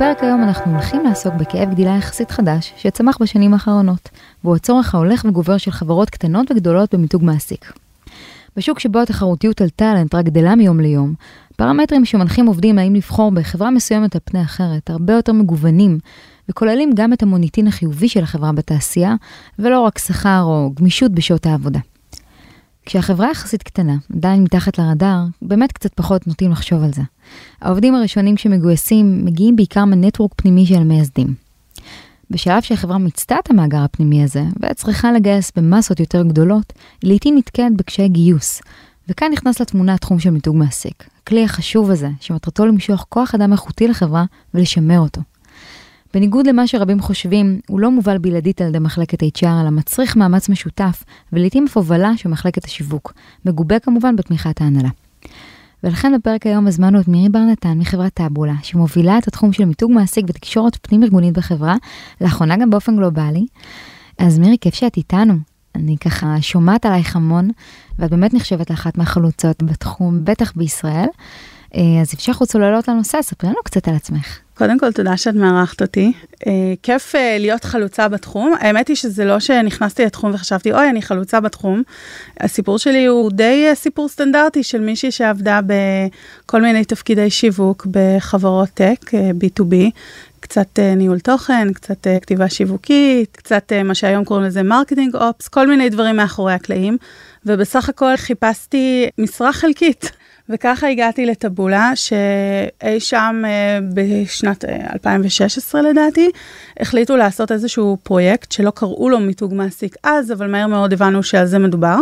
בפרק היום אנחנו הולכים לעסוק בכאב גדילה יחסית חדש שצמח בשנים האחרונות, והוא הצורך ההולך וגובר של חברות קטנות וגדולות במיתוג מעסיק. בשוק שבו התחרותיות על טאלנט רק גדלה מיום ליום, פרמטרים שמנחים עובדים האם לבחור בחברה מסוימת על פני אחרת הרבה יותר מגוונים, וכוללים גם את המוניטין החיובי של החברה בתעשייה, ולא רק שכר או גמישות בשעות העבודה. כשהחברה יחסית קטנה, עדיין מתחת לרדאר, באמת קצת פחות נוטים לחשוב על זה. העובדים הראשונים שמגויסים מגיעים בעיקר מנטוורק פנימי של המייסדים. בשלב שהחברה מיצתה את המאגר הפנימי הזה, וצריכה לגייס במסות יותר גדולות, היא לעיתים נתקעת בקשיי גיוס. וכאן נכנס לתמונה התחום של מיתוג מעסיק. הכלי החשוב הזה, שמטרתו למשוך כוח אדם איכותי לחברה ולשמר אותו. בניגוד למה שרבים חושבים, הוא לא מובל בלעדית על ידי מחלקת HR, אלא מצריך מאמץ משותף, ולעיתים אף הובלה של מחלקת השיווק, מגובה כמובן בתמיכת ההנהלה. ולכן בפרק היום הזמנו את מירי בר נתן מחברת טאבולה, שמובילה את התחום של מיתוג מעסיק ותקשורת פנים ארגונית בחברה, לאחרונה גם באופן גלובלי. אז מירי, כיף שאת איתנו. אני ככה שומעת עלייך המון, ואת באמת נחשבת לאחת מהחלוצות בתחום, בטח בישראל. אה, אז אפשר חוץ צוללות לנושא, ספרי לנו קצת על עצמך. קודם כל, תודה שאת מארחת אותי. אה, כיף אה, להיות חלוצה בתחום. האמת היא שזה לא שנכנסתי לתחום וחשבתי, אוי, אני חלוצה בתחום. הסיפור שלי הוא די אה, סיפור סטנדרטי של מישהי שעבדה בכל מיני תפקידי שיווק בחברות טק, אה, B2B. קצת אה, ניהול תוכן, קצת אה, כתיבה שיווקית, קצת אה, מה שהיום קוראים לזה marketing ops, כל מיני דברים מאחורי הקלעים. ובסך הכל חיפשתי משרה חלקית. וככה הגעתי לטבולה, שאי שם אה, בשנת אה, 2016 לדעתי, החליטו לעשות איזשהו פרויקט שלא קראו לו מיתוג מעסיק אז, אבל מהר מאוד הבנו שעל זה מדובר.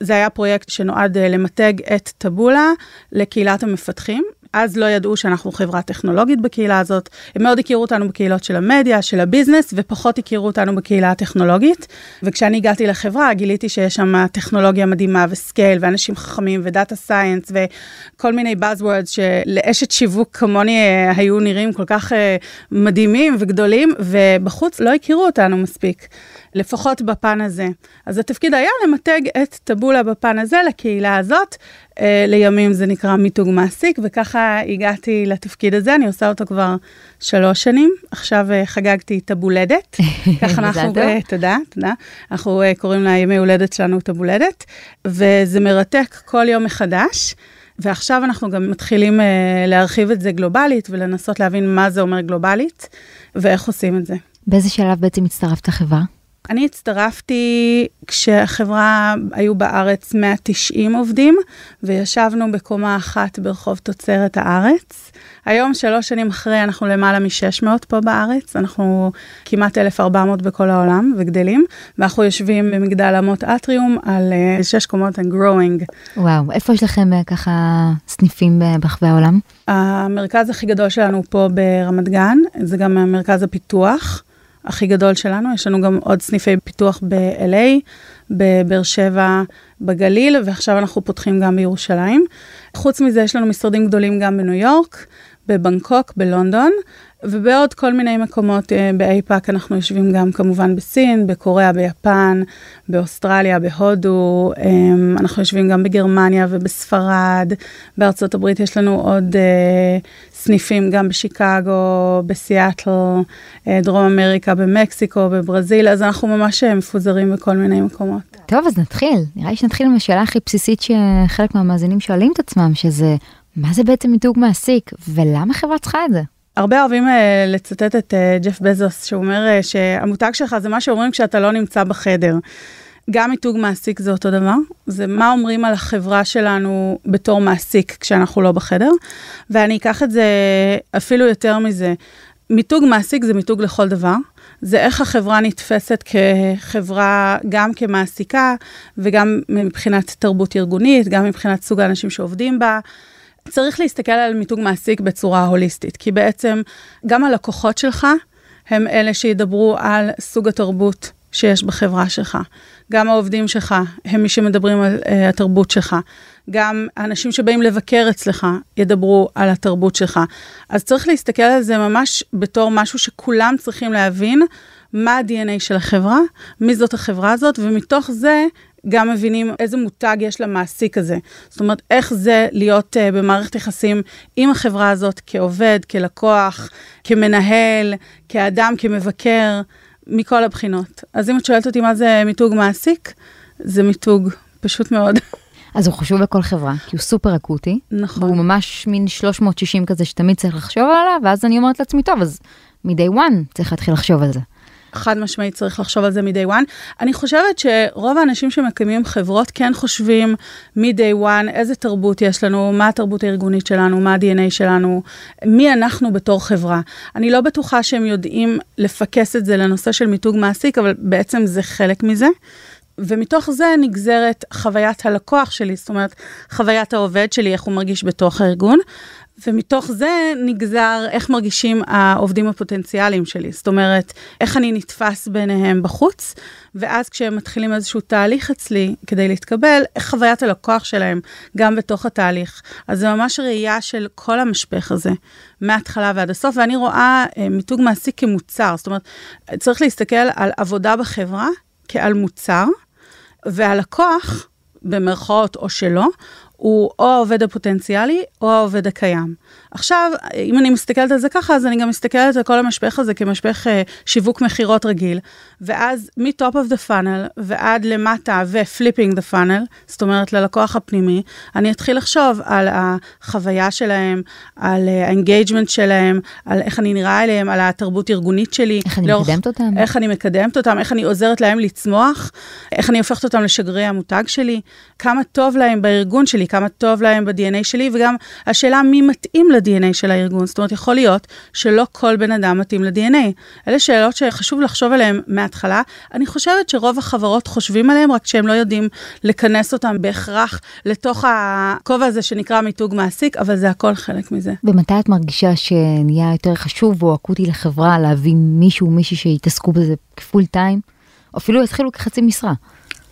זה היה פרויקט שנועד אה, למתג את טבולה לקהילת המפתחים. אז לא ידעו שאנחנו חברה טכנולוגית בקהילה הזאת, הם מאוד הכירו אותנו בקהילות של המדיה, של ה business, ופחות הכירו אותנו בקהילה הטכנולוגית. וכשאני הגעתי לחברה, גיליתי שיש שם טכנולוגיה מדהימה ו scale, ואנשים חכמים, ו data science, וכל מיני Buzzwords שלאשת שיווק כמוני אה, היו נראים כל כך אה, מדהימים וגדולים, ובחוץ לא הכירו אותנו מספיק. לפחות בפן הזה. אז התפקיד היה למתג את טבולה בפן הזה לקהילה הזאת. Uh, לימים זה נקרא מיתוג מעסיק, וככה הגעתי לתפקיד הזה, אני עושה אותו כבר שלוש שנים. עכשיו uh, חגגתי טבולדת. ככה אנחנו, uh, תודה, תודה. אנחנו uh, קוראים לה ימי הולדת שלנו טבולדת, וזה מרתק כל יום מחדש. ועכשיו אנחנו גם מתחילים uh, להרחיב את זה גלובלית ולנסות להבין מה זה אומר גלובלית ואיך עושים את זה. באיזה שלב בעצם הצטרפת לחברה? אני הצטרפתי כשהחברה היו בארץ 190 עובדים, וישבנו בקומה אחת ברחוב תוצרת הארץ. היום, שלוש שנים אחרי, אנחנו למעלה מ-600 פה בארץ, אנחנו כמעט 1,400 בכל העולם וגדלים, ואנחנו יושבים במגדל אמות אטריום על uh, שש קומות and growing. וואו, איפה יש לכם uh, ככה סניפים uh, ברחבי העולם? המרכז הכי גדול שלנו פה ברמת גן, זה גם מרכז הפיתוח. הכי גדול שלנו, יש לנו גם עוד סניפי פיתוח ב-LA, בבאר שבע, בגליל, ועכשיו אנחנו פותחים גם בירושלים. חוץ מזה, יש לנו משרדים גדולים גם בניו יורק, בבנקוק, בלונדון, ובעוד כל מיני מקומות אה, באיפא"ק אנחנו יושבים גם כמובן בסין, בקוריאה, ביפן, באוסטרליה, בהודו, אה, אנחנו יושבים גם בגרמניה ובספרד, בארצות הברית יש לנו עוד אה, סניפים גם בשיקגו, בסיאטל, דרום אמריקה, במקסיקו, בברזיל, אז אנחנו ממש מפוזרים בכל מיני מקומות. טוב, אז נתחיל. נראה לי שנתחיל עם השאלה הכי בסיסית שחלק מהמאזינים שואלים את עצמם, שזה מה זה בעצם מיתוג מעסיק, ולמה חברה צריכה את זה? הרבה אוהבים uh, לצטט את uh, ג'ף בזוס, שהוא אומר uh, שהמותג שלך זה מה שאומרים כשאתה לא נמצא בחדר. גם מיתוג מעסיק זה אותו דבר, זה מה אומרים על החברה שלנו בתור מעסיק כשאנחנו לא בחדר, ואני אקח את זה אפילו יותר מזה. מיתוג מעסיק זה מיתוג לכל דבר, זה איך החברה נתפסת כחברה, גם כמעסיקה וגם מבחינת תרבות ארגונית, גם מבחינת סוג האנשים שעובדים בה. צריך להסתכל על מיתוג מעסיק בצורה הוליסטית, כי בעצם גם הלקוחות שלך הם אלה שידברו על סוג התרבות שיש בחברה שלך. גם העובדים שלך הם מי שמדברים על uh, התרבות שלך. גם האנשים שבאים לבקר אצלך ידברו על התרבות שלך. אז צריך להסתכל על זה ממש בתור משהו שכולם צריכים להבין מה ה-DNA של החברה, מי זאת החברה הזאת, ומתוך זה גם מבינים איזה מותג יש למעסיק הזה. זאת אומרת, איך זה להיות uh, במערכת יחסים עם החברה הזאת כעובד, כלקוח, כמנהל, כאדם, כמבקר, מכל הבחינות. אז אם את שואלת אותי מה זה מיתוג מעסיק, זה מיתוג פשוט מאוד. אז הוא חשוב בכל חברה, כי הוא סופר אקוטי. נכון. והוא ממש מין 360 כזה שתמיד צריך לחשוב עליו, ואז אני אומרת לעצמי, טוב, אז מ-day one צריך להתחיל לחשוב על זה. חד משמעית צריך לחשוב על זה מ-day one. אני חושבת שרוב האנשים שמקיימים חברות כן חושבים מ-day one איזה תרבות יש לנו, מה התרבות הארגונית שלנו, מה ה-DNA שלנו, מי אנחנו בתור חברה. אני לא בטוחה שהם יודעים לפקס את זה לנושא של מיתוג מעסיק, אבל בעצם זה חלק מזה. ומתוך זה נגזרת חוויית הלקוח שלי, זאת אומרת, חוויית העובד שלי, איך הוא מרגיש בתוך הארגון, ומתוך זה נגזר איך מרגישים העובדים הפוטנציאליים שלי. זאת אומרת, איך אני נתפס ביניהם בחוץ, ואז כשהם מתחילים איזשהו תהליך אצלי כדי להתקבל, איך חוויית הלקוח שלהם גם בתוך התהליך. אז זה ממש ראייה של כל המשפך הזה, מההתחלה ועד הסוף, ואני רואה אה, מיתוג מעסיק כמוצר. זאת אומרת, צריך להסתכל על עבודה בחברה כעל מוצר. והלקוח, במרכאות או שלא, הוא או העובד הפוטנציאלי או העובד הקיים. עכשיו, אם אני מסתכלת על זה ככה, אז אני גם מסתכלת על כל המשפך הזה כמשפך אה, שיווק מכירות רגיל, ואז מ-top of the funnel ועד למטה ו-flipping the funnel, זאת אומרת ללקוח הפנימי, אני אתחיל לחשוב על החוויה שלהם, על ה-engagement שלהם, על איך אני נראה אליהם, על התרבות הארגונית שלי. איך אני לאורך, מקדמת אותם? איך אני מקדמת אותם, איך אני עוזרת להם לצמוח, איך אני הופכת אותם לשגרי המותג שלי, כמה טוב להם בארגון שלי, כמה טוב להם ב-DNA שלי, וגם השאלה מי מתאים ל-DNA של הארגון. זאת אומרת, יכול להיות שלא כל בן אדם מתאים ל-DNA. אלה שאלות שחשוב לחשוב עליהן מההתחלה. אני חושבת שרוב החברות חושבים עליהן, רק שהם לא יודעים לכנס אותם בהכרח לתוך הכובע הזה שנקרא מיתוג מעסיק, אבל זה הכל חלק מזה. ומתי את מרגישה שנהיה יותר חשוב או אקוטי לחברה להביא מישהו או מישהי שיתעסקו בזה כפול טיים? אפילו יתחילו כחצי משרה.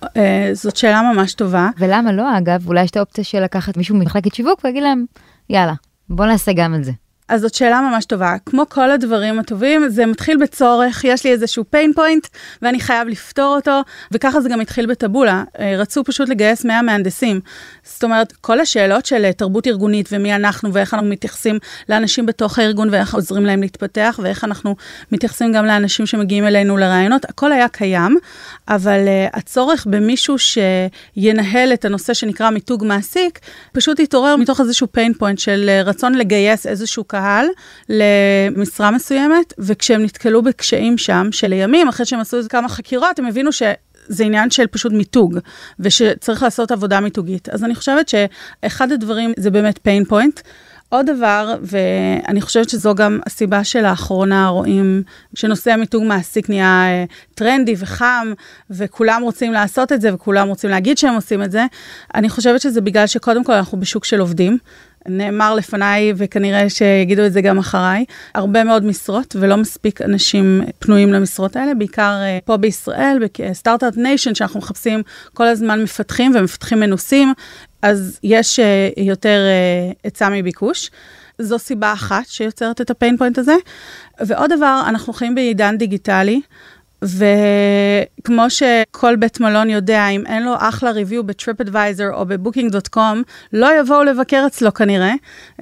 Uh, זאת שאלה ממש טובה. ולמה לא, אגב? אולי יש את האופציה של לקחת מישהו ממחלקת שיווק ולהגיד להם, יאללה, בוא נעשה גם את זה. אז זאת שאלה ממש טובה. כמו כל הדברים הטובים, זה מתחיל בצורך, יש לי איזשהו pain point ואני חייב לפתור אותו, וככה זה גם התחיל בטבולה. אה, רצו פשוט לגייס 100 מהנדסים. זאת אומרת, כל השאלות של אה, תרבות ארגונית ומי אנחנו ואיך אנחנו מתייחסים לאנשים בתוך הארגון ואיך עוזרים להם להתפתח ואיך אנחנו מתייחסים גם לאנשים שמגיעים אלינו לרעיונות, הכל היה קיים, אבל uh, הצורך במישהו שינהל את הנושא שנקרא מיתוג מעסיק, פשוט התעורר מתוך איזשהו pain point של רצון לגייס איזשהו קהל למשרה מסוימת, וכשהם נתקלו בקשיים שם, שלימים, אחרי שהם עשו איזה כמה חקירות, הם הבינו ש... זה עניין של פשוט מיתוג, ושצריך לעשות עבודה מיתוגית. אז אני חושבת שאחד הדברים זה באמת pain point. עוד דבר, ואני חושבת שזו גם הסיבה שלאחרונה רואים שנושא המיתוג מעסיק נהיה אה, טרנדי וחם, וכולם רוצים לעשות את זה, וכולם רוצים להגיד שהם עושים את זה. אני חושבת שזה בגלל שקודם כל אנחנו בשוק של עובדים. נאמר לפניי, וכנראה שיגידו את זה גם אחריי, הרבה מאוד משרות ולא מספיק אנשים פנויים למשרות האלה, בעיקר uh, פה בישראל, ב start-up nation, שאנחנו מחפשים כל הזמן מפתחים ומפתחים מנוסים, אז יש uh, יותר uh, היצע מביקוש. זו סיבה אחת שיוצרת את הפיין פוינט הזה. ועוד דבר, אנחנו חיים בעידן דיגיטלי. וכמו שכל בית מלון יודע, אם אין לו אחלה ריוויו ב-TripAdvisor או ב-Booking.com, לא יבואו לבקר אצלו כנראה.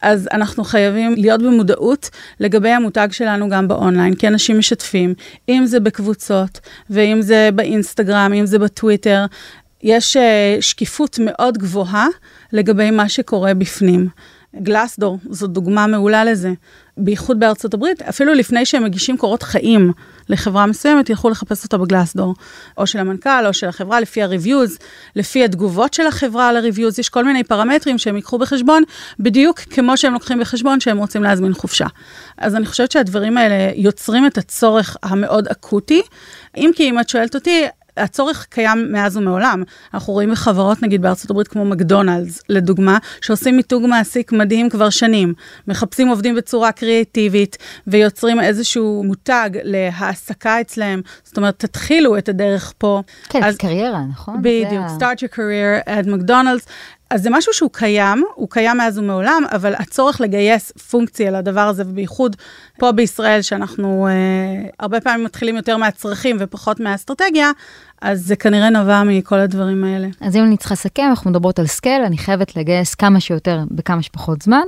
אז אנחנו חייבים להיות במודעות לגבי המותג שלנו גם באונליין, כי אנשים משתפים, אם זה בקבוצות, ואם זה באינסטגרם, אם זה בטוויטר. יש uh, שקיפות מאוד גבוהה לגבי מה שקורה בפנים. גלסדור, זו דוגמה מעולה לזה. בייחוד בארצות הברית, אפילו לפני שהם מגישים קורות חיים לחברה מסוימת, ילכו לחפש אותה בגלסדור, או של המנכ"ל, או של החברה, לפי ה-reviews, לפי התגובות של החברה על ה-reviews, יש כל מיני פרמטרים שהם ייקחו בחשבון, בדיוק כמו שהם לוקחים בחשבון שהם רוצים להזמין חופשה. אז אני חושבת שהדברים האלה יוצרים את הצורך המאוד אקוטי, אם כי אם את שואלת אותי, הצורך קיים מאז ומעולם. אנחנו רואים בחברות, נגיד בארצות הברית, כמו מקדונלדס, לדוגמה, שעושים מיתוג מעסיק מדהים כבר שנים. מחפשים עובדים בצורה קריאטיבית, ויוצרים איזשהו מותג להעסקה אצלם. זאת אומרת, תתחילו את הדרך פה. כן, אז, קריירה, נכון? בדיוק, start your career at McDonald's. אז זה משהו שהוא קיים, הוא קיים מאז ומעולם, אבל הצורך לגייס פונקציה לדבר הזה, ובייחוד פה בישראל, שאנחנו אה, הרבה פעמים מתחילים יותר מהצרכים ופחות מהאסטרטגיה, אז זה כנראה נבע מכל הדברים האלה. אז אם אני צריכה לסכם, אנחנו מדברות על scale, אני חייבת לגייס כמה שיותר בכמה שפחות זמן,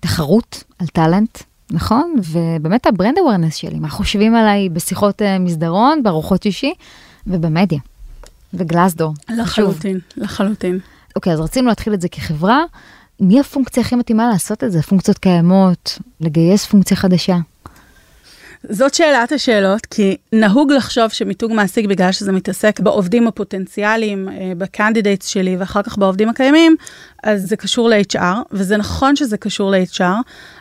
תחרות על talent. נכון? ובאמת ה brand awareness שלי, מה חושבים עליי בשיחות uh, מסדרון, בארוחות שישי ובמדיה. ו Glassdoor. לחלוטין, חשוב. לחלוטין. אוקיי, אז רצינו להתחיל את זה כחברה. מי הפונקציה הכי מתאימה לעשות את זה? פונקציות קיימות, לגייס פונקציה חדשה. זאת שאלת השאלות, כי נהוג לחשוב שמיתוג מעסיק, בגלל שזה מתעסק בעובדים הפוטנציאליים, אה, ב candidates שלי ואחר כך בעובדים הקיימים, אז זה קשור ל-HR, וזה נכון שזה קשור ל-HR,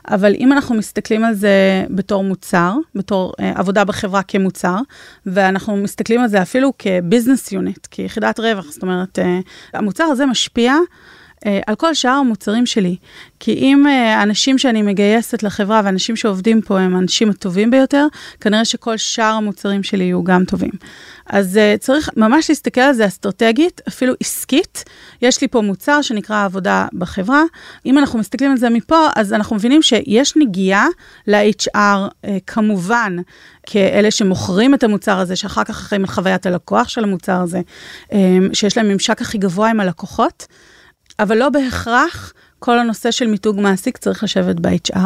אבל אם אנחנו מסתכלים על זה בתור מוצר, בתור uh, עבודה בחברה כמוצר, ואנחנו מסתכלים על זה אפילו כ business unit, כיחידת רווח, זאת אומרת, uh, המוצר הזה משפיע על כל שאר המוצרים שלי. כי אם אה, האנשים שאני מגייסת לחברה ואנשים שעובדים פה הם האנשים הטובים ביותר, כנראה שכל שאר המוצרים שלי יהיו גם טובים. אז uh, צריך ממש להסתכל על זה אסטרטגית, אפילו עסקית. יש לי פה מוצר שנקרא עבודה בחברה. אם אנחנו מסתכלים על זה מפה, אז אנחנו מבינים שיש נגיעה ל-HR, uh, כמובן, כאלה שמוכרים את המוצר הזה, שאחר כך אחראים על חוויית הלקוח של המוצר הזה, um, שיש להם ממשק הכי גבוה עם הלקוחות. אבל לא בהכרח כל הנושא של מיתוג מעסיק צריך לשבת ב-HR,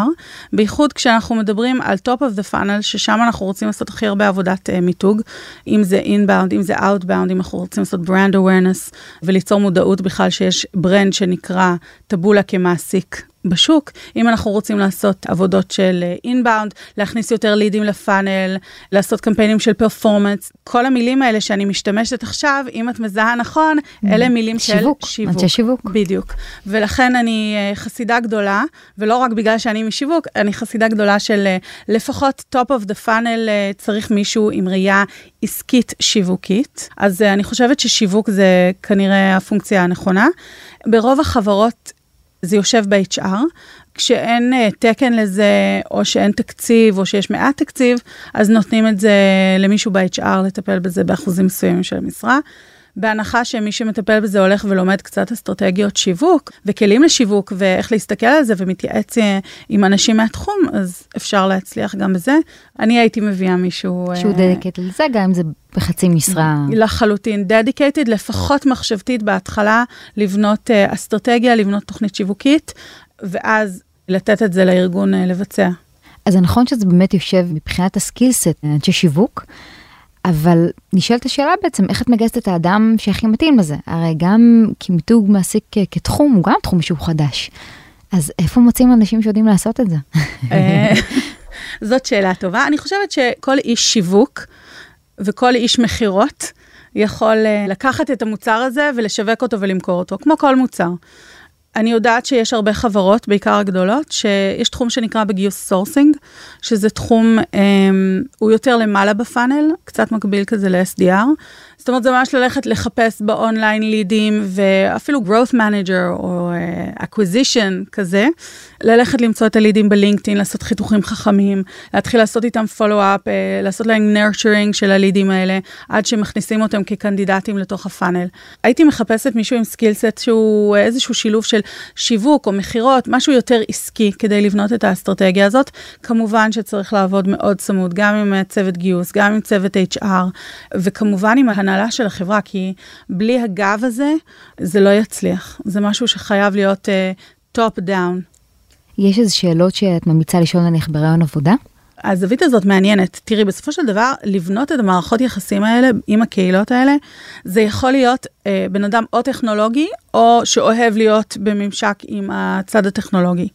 בייחוד כשאנחנו מדברים על top of the funnel, ששם אנחנו רוצים לעשות הכי הרבה עבודת uh, מיתוג, אם זה inbound, אם זה outbound, אם אנחנו רוצים לעשות brand awareness וליצור מודעות בכלל שיש ברנד שנקרא טבולה כמעסיק בשוק, אם אנחנו רוצים לעשות עבודות של אינבאונד, אה, להכניס יותר לידים לפאנל, לעשות קמפיינים של פרפורמנס, כל המילים האלה שאני משתמשת עכשיו, אם את מזהה נכון, אלה מילים שיווק, של שיווק. אנשי שיווק. בדיוק. ולכן אני אה, חסידה גדולה, ולא רק בגלל שאני משיווק, אני חסידה גדולה של אה, לפחות top of the funnel צריך מישהו עם ראייה עסקית שיווקית. אז אני חושבת ששיווק זה כנראה הפונקציה הנכונה. ברוב החברות זה יושב ב-HR, כשאין uh, תקן לזה, או שאין תקציב, או שיש מעט תקציב, אז נותנים את זה למישהו ב-HR לטפל בזה באחוזים מסוימים של המשרה. בהנחה שמי שמטפל בזה הולך ולומד קצת אסטרטגיות שיווק וכלים לשיווק ואיך להסתכל על זה ומתייעץ אה, עם אנשים מהתחום, אז אפשר להצליח גם בזה. אני הייתי מביאה מישהו... אה, שהוא דדיקטד לזה, גם אם זה בחצי משרה. לחלוטין, דדיקטד, לפחות מחשבתית בהתחלה, לבנות אה, אסטרטגיה, לבנות תוכנית שיווקית, ואז לתת את זה לארגון לבצע. אז זה נכון שזה באמת יושב מבחינת הסקילסט, אנשי שיווק. אבל נשאלת השאלה בעצם, איך את מגייסת את האדם שהכי מתאים לזה? הרי גם כמיתוג מעסיק כתחום, הוא גם תחום שהוא חדש. אז איפה מוצאים אנשים שיודעים לעשות את זה? אה, זאת שאלה טובה. אני חושבת שכל איש שיווק וכל איש מכירות יכול אה, לקחת את המוצר הזה ולשווק אותו ולמכור אותו, כמו כל מוצר. אני יודעת שיש הרבה חברות, בעיקר הגדולות, שיש תחום שנקרא בגיוס sourcing, שזה תחום, um, הוא יותר למעלה ב funnel, קצת מקביל כזה ל-SDR. זאת אומרת, זה ממש ללכת לחפש באונליין לידים, ואפילו growth manager או uh, acquisition כזה, ללכת למצוא את הלידים ב LinkedIn, לעשות חיתוכים חכמים, להתחיל לעשות איתם follow-up, uh, לעשות להם nurturing של הלידים האלה, עד שמכניסים אותם כקנדידטים לתוך ה funnel. הייתי מחפשת מישהו עם skill set שהוא איזשהו שילוב של שיווק או מכירות, משהו יותר עסקי כדי לבנות את האסטרטגיה הזאת. כמובן שצריך לעבוד מאוד צמוד, גם עם צוות גיוס, גם עם צוות HR, וכמובן עם ההנהלה של החברה, כי בלי הגב הזה, זה לא יצליח. זה משהו שחייב להיות top uh, down. יש איזה שאלות שאת ממליצה לשאול נניח בראיון עבודה? הזווית הזאת מעניינת. תראי, בסופו של דבר, לבנות את המערכות יחסים האלה עם הקהילות האלה, זה יכול להיות אה, בן אדם או טכנולוגי, או שאוהב להיות בממשק עם הצד הטכנולוגי.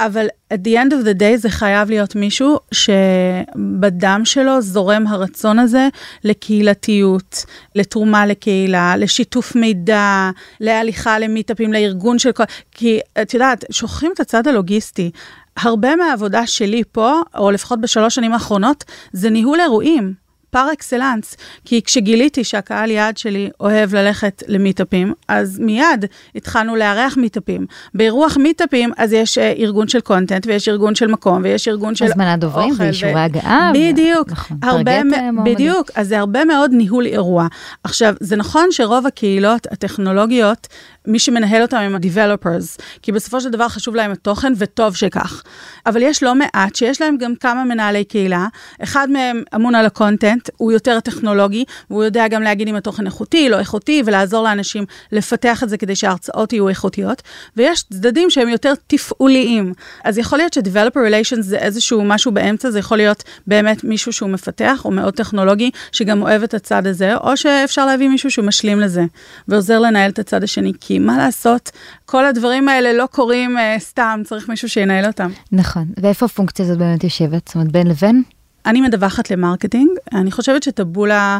אבל at the end of the day זה חייב להיות מישהו שבדם שלו זורם הרצון הזה לקהילתיות, לתרומה לקהילה, לשיתוף מידע, להליכה למיטאפים, לארגון של כל... כי את יודעת, שוכחים את הצד הלוגיסטי. הרבה מהעבודה שלי פה, או לפחות בשלוש שנים האחרונות, זה ניהול אירועים. פר אקסלנס, כי כשגיליתי שהקהל יעד שלי אוהב ללכת למיטאפים, אז מיד התחלנו לארח מיטאפים. באירוח מיטאפים, אז יש אה, ארגון של קונטנט, ויש ארגון של מקום, ויש ארגון של הזמנת דוברים אוכל, ואישורי ו- הגעה. בדיוק, נכון, הרבה, מ- אה. בדיוק, אז זה הרבה מאוד ניהול אירוע. עכשיו, זה נכון שרוב הקהילות הטכנולוגיות, מי שמנהל אותם הם ה-Developers, כי בסופו של דבר חשוב להם התוכן, וטוב שכך. אבל יש לא מעט שיש להם גם כמה מנהלי קהילה, אחד מהם אמון על הקונטנט, הוא יותר טכנולוגי, והוא יודע גם להגיד אם התוכן איכותי, לא איכותי, ולעזור לאנשים לפתח את זה כדי שההרצאות יהיו איכותיות, ויש צדדים שהם יותר תפעוליים. אז יכול להיות ש-Developer Relations זה איזשהו משהו באמצע, זה יכול להיות באמת מישהו שהוא מפתח, או מאוד טכנולוגי, שגם אוהב את הצד הזה, או שאפשר להביא מישהו שהוא משלים לזה, ועוזר לנהל את הצד השני, כי מה לעשות, כל הדברים האלה לא קורים uh, סתם, צריך מישהו שינהל אותם. נכון, ואיפה הפונקציה הזאת באמת יושבת? זאת אומרת, בין לבין? אני מדווחת ל marketing, אני חושבת שטבולה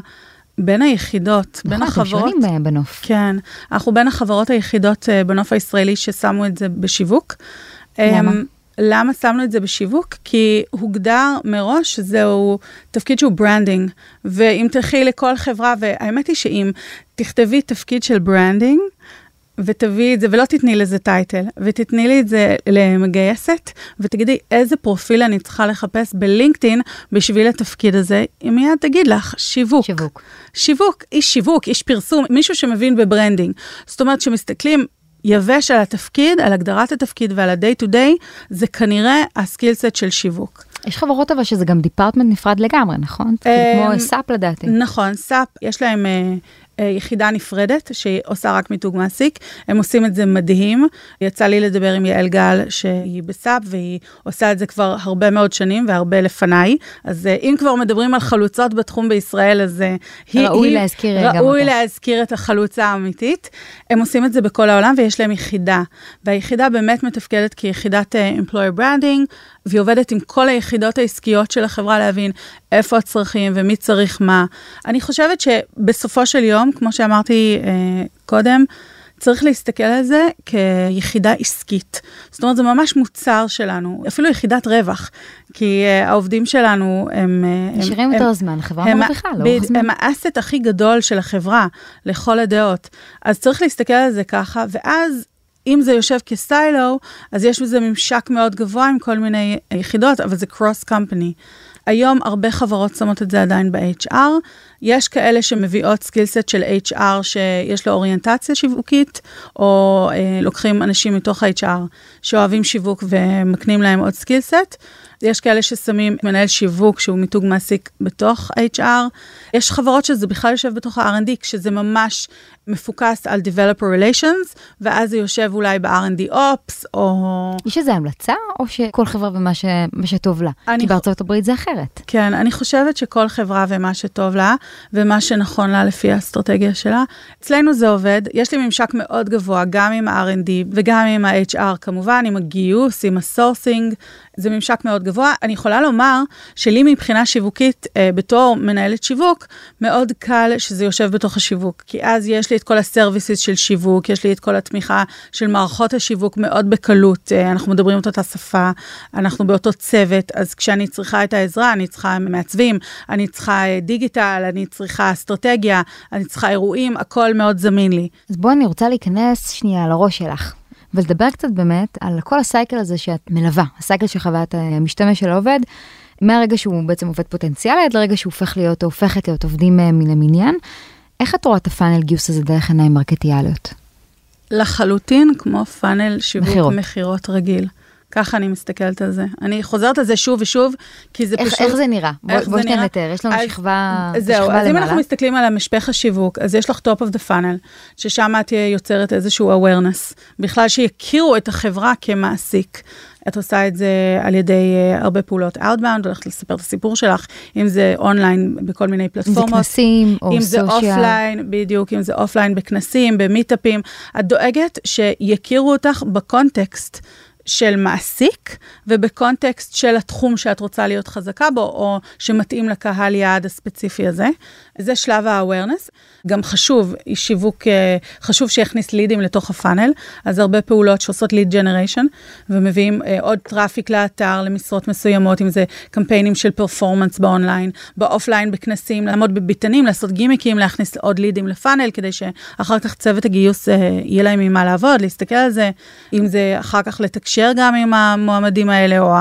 בין היחידות, בין נכון, אתם החברות, שונים בנוף. כן, אנחנו בין החברות היחידות אה, בנוף הישראלי ששמו את זה בשיווק. למה? אמ, למה שמנו את זה בשיווק? כי הוגדר מראש שזהו תפקיד שהוא branding, ואם תלכי לכל חברה, והאמת היא שאם תכתבי תפקיד של branding, ותביאי את זה, ולא תתני לזה title, ותתני לי את זה למגייסת, ותגידי איזה פרופיל אני צריכה לחפש בלינקדאין בשביל התפקיד הזה, היא מיד תגיד לך, שיווק. שיווק. שיווק, איש שיווק, איש פרסום, מישהו שמבין ב branding. זאת אומרת, כשמסתכלים יבש על התפקיד, על הגדרת התפקיד ועל ה-day to day, זה כנראה ה skillset של שיווק. יש חברות אבל שזה גם department נפרד לגמרי, נכון? אמ, כמו SAP לדעתי. נכון, SAP, יש להם אה, אה, יחידה נפרדת שעושה רק מיתוג מעסיק, הם עושים את זה מדהים. יצא לי לדבר עם יעל גל שהיא בסאפ והיא עושה את זה כבר הרבה מאוד שנים והרבה לפניי. אז אה, אם כבר מדברים על חלוצות בתחום בישראל, אז אה, היא... ראוי היא- להזכיר, אה, גם ראוי אותה. להזכיר את החלוצה האמיתית. הם עושים את זה בכל העולם ויש להם יחידה. והיחידה באמת מתפקדת כיחידת אה, employer branding, והיא עובדת עם כל היחידות העסקיות של החברה להבין איפה הצרכים ומי צריך מה. אני חושבת שבסופו של יום, כמו שאמרתי אה, קודם, צריך להסתכל על זה כיחידה עסקית. זאת אומרת, זה ממש מוצר שלנו, אפילו יחידת רווח, כי uh, העובדים שלנו הם... אה, נשארים הם- יותר זמן, החברה מרוויחה בדיוק, זמן. הם האסט הכי גדול של החברה, לכל הדעות. אז צריך להסתכל על זה ככה, ואז... אם זה יושב כסיילו, אז יש בזה ממשק מאוד גבוה עם כל מיני יחידות, אבל זה קרוס קמפני. היום הרבה חברות שמות את זה עדיין ב-HR. יש כאלה שמביאות skillset של HR שיש לו אוריינטציה שיווקית, או אה, לוקחים אנשים מתוך ה-HR שאוהבים שיווק ומקנים להם עוד skillset. יש כאלה ששמים מנהל שיווק שהוא מיתוג מעסיק בתוך HR. יש חברות שזה בכלל יושב בתוך ה-R&D, כשזה ממש מפוקס על Developer Relations, ואז זה יושב אולי ב-R&D Ops, או... יש איזו המלצה, או שכל חברה ומה ש... שטוב לה? אני כי בארצות הברית זה אחרת. כן, אני חושבת שכל חברה ומה שטוב לה, ומה שנכון לה לפי האסטרטגיה שלה. אצלנו זה עובד, יש לי ממשק מאוד גבוה, גם עם ה-R&D וגם עם ה-HR כמובן, עם הגיוס, עם ה sourcing, זה ממשק מאוד גבוה. אני יכולה לומר שלי מבחינה שיווקית, אה, בתור מנהלת שיווק, מאוד קל שזה יושב בתוך השיווק, כי אז יש לי את כל ה services של שיווק, יש לי את כל התמיכה של מערכות השיווק מאוד בקלות, אה, אנחנו מדברים את אותה שפה, אנחנו באותו צוות, אז כשאני צריכה את העזרה, אני צריכה מעצבים, אני צריכה אה, דיגיטל, אני צריכה אסטרטגיה, אני צריכה אירועים, הכל מאוד זמין לי. אז בואי אני רוצה להיכנס שנייה לראש שלך, ולדבר קצת באמת על כל הסייקל הזה שאת מלווה, הסייקל של חוויית המשתמש של העובד, מהרגע שהוא בעצם עובד פוטנציאלי עד לרגע שהוא הופך להיות או הופכת להיות עובדים אה, מן המניין. איך את רואה את הפאנל גיוס הזה דרך עיניים מרקטיאליות? לחלוטין כמו פאנל שיווק מכירות. רגיל. ככה אני מסתכלת על זה. אני חוזרת על זה שוב ושוב, כי זה איך, פשוט... איך זה נראה? בוא, איך בוא זה שנייה? נתאר, יש לנו אז- שכבה, זהו, שכבה אז אם למעלה. אנחנו מסתכלים על המשפך השיווק, אז יש לך top of the funnel, ששם את יוצרת איזשהו awareness, בכלל שיכירו את החברה כמעסיק. את עושה את זה על ידי uh, הרבה פעולות outbound, הולכת לספר את הסיפור שלך, אם זה אונליין בכל מיני אם זה פלטפורמות. כנסים או אם זה social. offline, בדיוק, אם זה offline בכנסים, במיטאפים, את דואגת שיכירו אותך ב context של מעסיק וב context של התחום שאת רוצה להיות חזקה בו, או שמתאים לקהל יעד הספציפי הזה. זה שלב ה-awareness. גם חשוב, שיווק, אה, חשוב שיכניס לידים לתוך ה funnel, אז הרבה פעולות שעושות lead generation, ומביאים אה, עוד traffic לאתר, למשרות מסוימות, אם זה קמפיינים של performance ב online, ב offline, בכנסים, לעמוד בביתנים, לעשות גימיקים, להכניס עוד לידים ל funnel, כדי שאחר כך צוות הגיוס אה, יהיה להם ממה לעבוד, להסתכל על זה, אם זה אחר כך לתקשר גם עם המועמדים האלה, או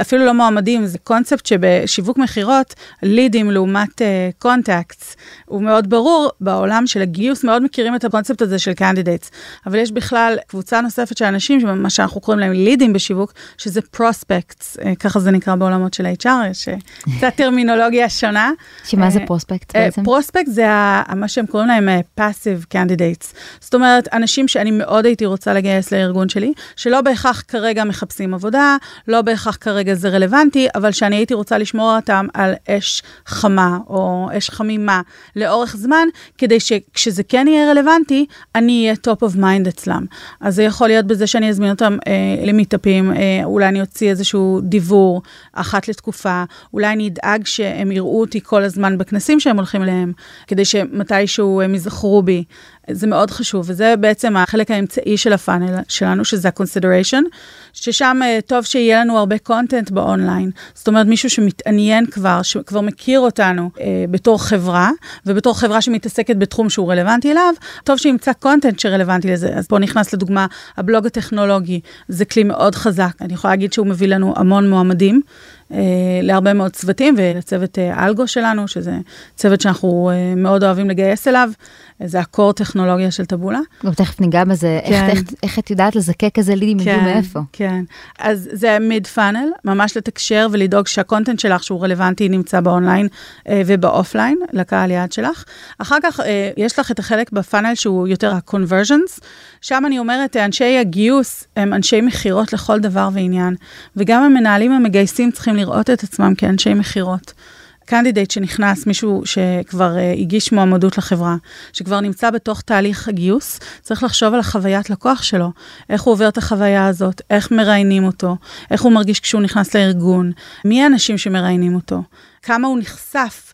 אפילו לא מועמדים, זה קונספט שבשיווק מכירות, לידים לעומת contacts, uh, הוא מאוד ברור, בעולם של הגיוס מאוד מכירים את הקונספט הזה של candidates, אבל יש בכלל קבוצה נוספת של אנשים, מה שאנחנו קוראים להם לידים בשיווק, שזה prospects, uh, ככה זה נקרא בעולמות של HR, יש uh, קצת טרמינולוגיה שונה. שמה זה prospect בעצם? prospect זה מה שהם קוראים להם passive candidates. זאת אומרת, אנשים שאני מאוד הייתי רוצה לגייס לארגון שלי, שלא בהכרח כרגע מחפשים עבודה, לא בהכרח כרגע זה רלוונטי, אבל שאני הייתי רוצה לשמור אותם על אש חמה או אש חמימה לאורך זמן, כדי שכשזה כן יהיה רלוונטי, אני אהיה top of mind אצלם. אז זה יכול להיות בזה שאני אזמין אותם אה, למיטאפים, אה, אולי אני אוציא איזשהו דיבור אחת לתקופה, אולי אני אדאג שהם יראו אותי כל הזמן בכנסים שהם הולכים אליהם, כדי שמתישהו הם יזכרו בי. זה מאוד חשוב, וזה בעצם החלק האמצעי של הפאנל שלנו, שזה ה-consideration, ששם אה, טוב שיהיה לנו הרבה קונטנט באונליין. זאת אומרת, מישהו שמתעניין כבר, שכבר מכיר אותנו אה, בתור חברה, ובתור חברה שמתעסקת בתחום שהוא רלוונטי אליו, טוב שימצא content שרלוונטי לזה. אז פה נכנס לדוגמה הבלוג הטכנולוגי, זה כלי מאוד חזק. אני יכולה להגיד שהוא מביא לנו המון מועמדים. אה, להרבה מאוד צוותים ולצוות אה, algo שלנו, שזה צוות שאנחנו אה, מאוד אוהבים לגייס אליו. זה ה core טכנולוגיה של טבולה. גם תכף ניגע בזה, כן. איך, איך, איך את יודעת לזקק איזה לידים כן, יגיעו מאיפה. כן, אז זה mid funnel, ממש לתקשר ולדאוג שה content שלך שהוא רלוונטי נמצא באונליין וב offline, לקהל יעד שלך. אחר כך יש לך את החלק ב funnel שהוא יותר ה-conversions, שם אני אומרת, אנשי הגיוס הם אנשי מכירות לכל דבר ועניין, וגם המנהלים המגייסים צריכים לראות את עצמם כאנשי מכירות. candidate שנכנס, מישהו שכבר uh, הגיש מועמדות לחברה, שכבר נמצא בתוך תהליך הגיוס, צריך לחשוב על החוויית לקוח שלו, איך הוא עובר את החוויה הזאת, איך מראיינים אותו, איך הוא מרגיש כשהוא נכנס לארגון, מי האנשים שמראיינים אותו, כמה הוא נחשף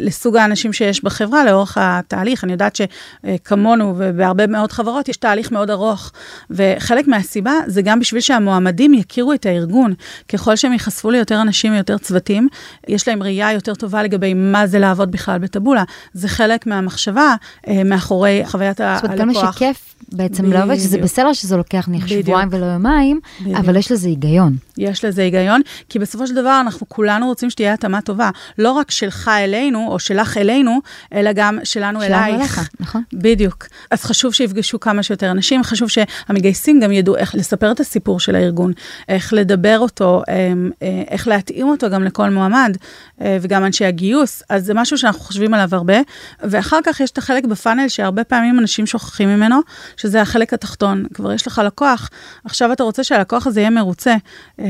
לסוג האנשים שיש בחברה לאורך התהליך. אני יודעת שכמונו ובהרבה מאוד חברות יש תהליך מאוד ארוך, וחלק מהסיבה זה גם בשביל שהמועמדים יכירו את הארגון. ככל שהם ייחשפו ליותר אנשים ויותר צוותים, יש להם ראייה יותר טובה לגבי מה זה לעבוד בכלל בטבולה. זה חלק מהמחשבה אה, מאחורי חוויית הלקוח. זאת אומרת, כמה שכיף בעצם לעובד, שזה בסדר שזה לוקח נניח שבועיים ולא יומיים. אבל יש לזה היגיון. יש לזה היגיון, כי בסופו של דבר אנחנו כולנו רוצים שתהיה התאמה טובה. לא רק שלך אלינו, או שלך אלינו, אלא גם שלנו, שלנו אלייך. אליך, נכון. בדיוק. אז חשוב שיפגשו כמה שיותר אנשים, חשוב שהמגייסים גם ידעו איך לספר את הסיפור של הארגון, איך לדבר אותו, אמ, אה, איך להתאים אותו גם לכל מועמד, אה, וגם אנשי הגיוס. אז זה משהו שאנחנו חושבים עליו הרבה. ואחר כך יש את החלק בפאנל שהרבה פעמים אנשים שוכחים ממנו, שזה החלק התחתון. כבר יש לך לקוח, עכשיו אתה רוצה שהלקוח הזה יהיה מרוצה. אה,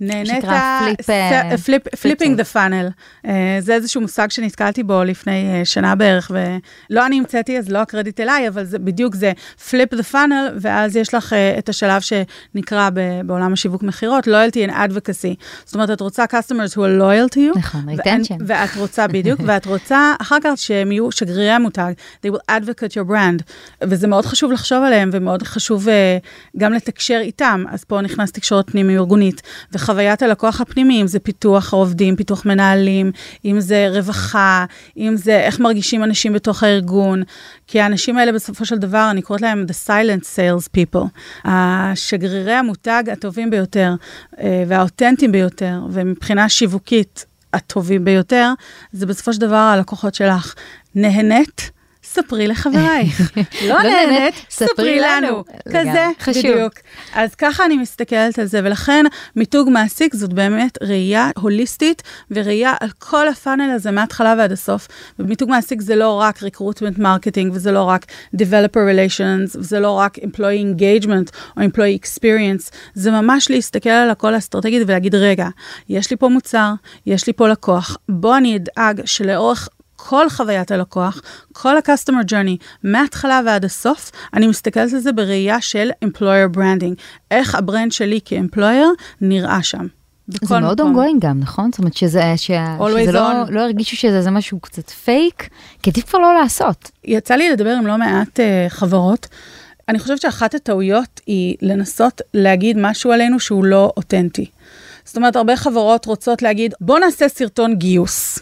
נהנית... flipping the funnel. זה איזשהו מושג שנתקלתי בו לפני שנה בערך, ולא אני המצאתי, אז לא הקרדיט אליי, אבל זה בדיוק זה, flip the funnel, ואז יש לך את השלב שנקרא בעולם השיווק מכירות, loyalty and advocacy. זאת אומרת, את רוצה customers who are loyal to you. נכון, retention. ואת רוצה, בדיוק, ואת רוצה אחר כך שהם יהיו שגרירי המותג, they will advocate your brand, וזה מאוד חשוב לחשוב עליהם, ומאוד חשוב uh, גם לתקשר איתם. אז פה נכנס תקשורת פנימי-ארגונית, וחוויית הלקוח הפנימי, אם זה פיתוח העובדים, פיתוח מנהלים, אם זה רווחה, אם זה איך מרגישים אנשים בתוך הארגון, כי האנשים האלה בסופו של דבר, אני קוראת להם the silent sales people, השגרירי המותג הטובים ביותר, uh, והאותנטיים ביותר, ומבחינה שיווקית, הטובים ביותר, זה בסופו של דבר הלקוחות שלך. נהנית? ספרי לחברייך. לא, לא נהנית, ספרי לנו. כזה, בדיוק. אז ככה אני מסתכלת על זה, ולכן מיתוג מעסיק זאת באמת ראייה הוליסטית וראייה על כל הפאנל הזה מההתחלה ועד הסוף. ומיתוג מעסיק זה לא רק recruitment marketing, וזה לא רק developer relations, וזה לא רק employee engagement או employee experience, זה ממש להסתכל על הכל האסטרטגית ולהגיד, רגע, יש לי פה מוצר, יש לי פה לקוח, בוא אני אדאג שלאורך כל חוויית הלקוח, כל ה-customer journey, מההתחלה ועד הסוף, אני מסתכלת על זה בראייה של employer branding, איך ה brand שלי כ employer נראה שם. זה מאוד ongoing גם, נכון? זאת אומרת שזה, שה, שזה לא, לא הרגישו שזה משהו קצת פייק, כי עדיף כבר לא לעשות. יצא לי לדבר עם לא מעט uh, חברות. אני חושבת שאחת הטעויות היא לנסות להגיד משהו עלינו שהוא לא אותנטי. זאת אומרת, הרבה חברות רוצות להגיד, בוא נעשה סרטון גיוס.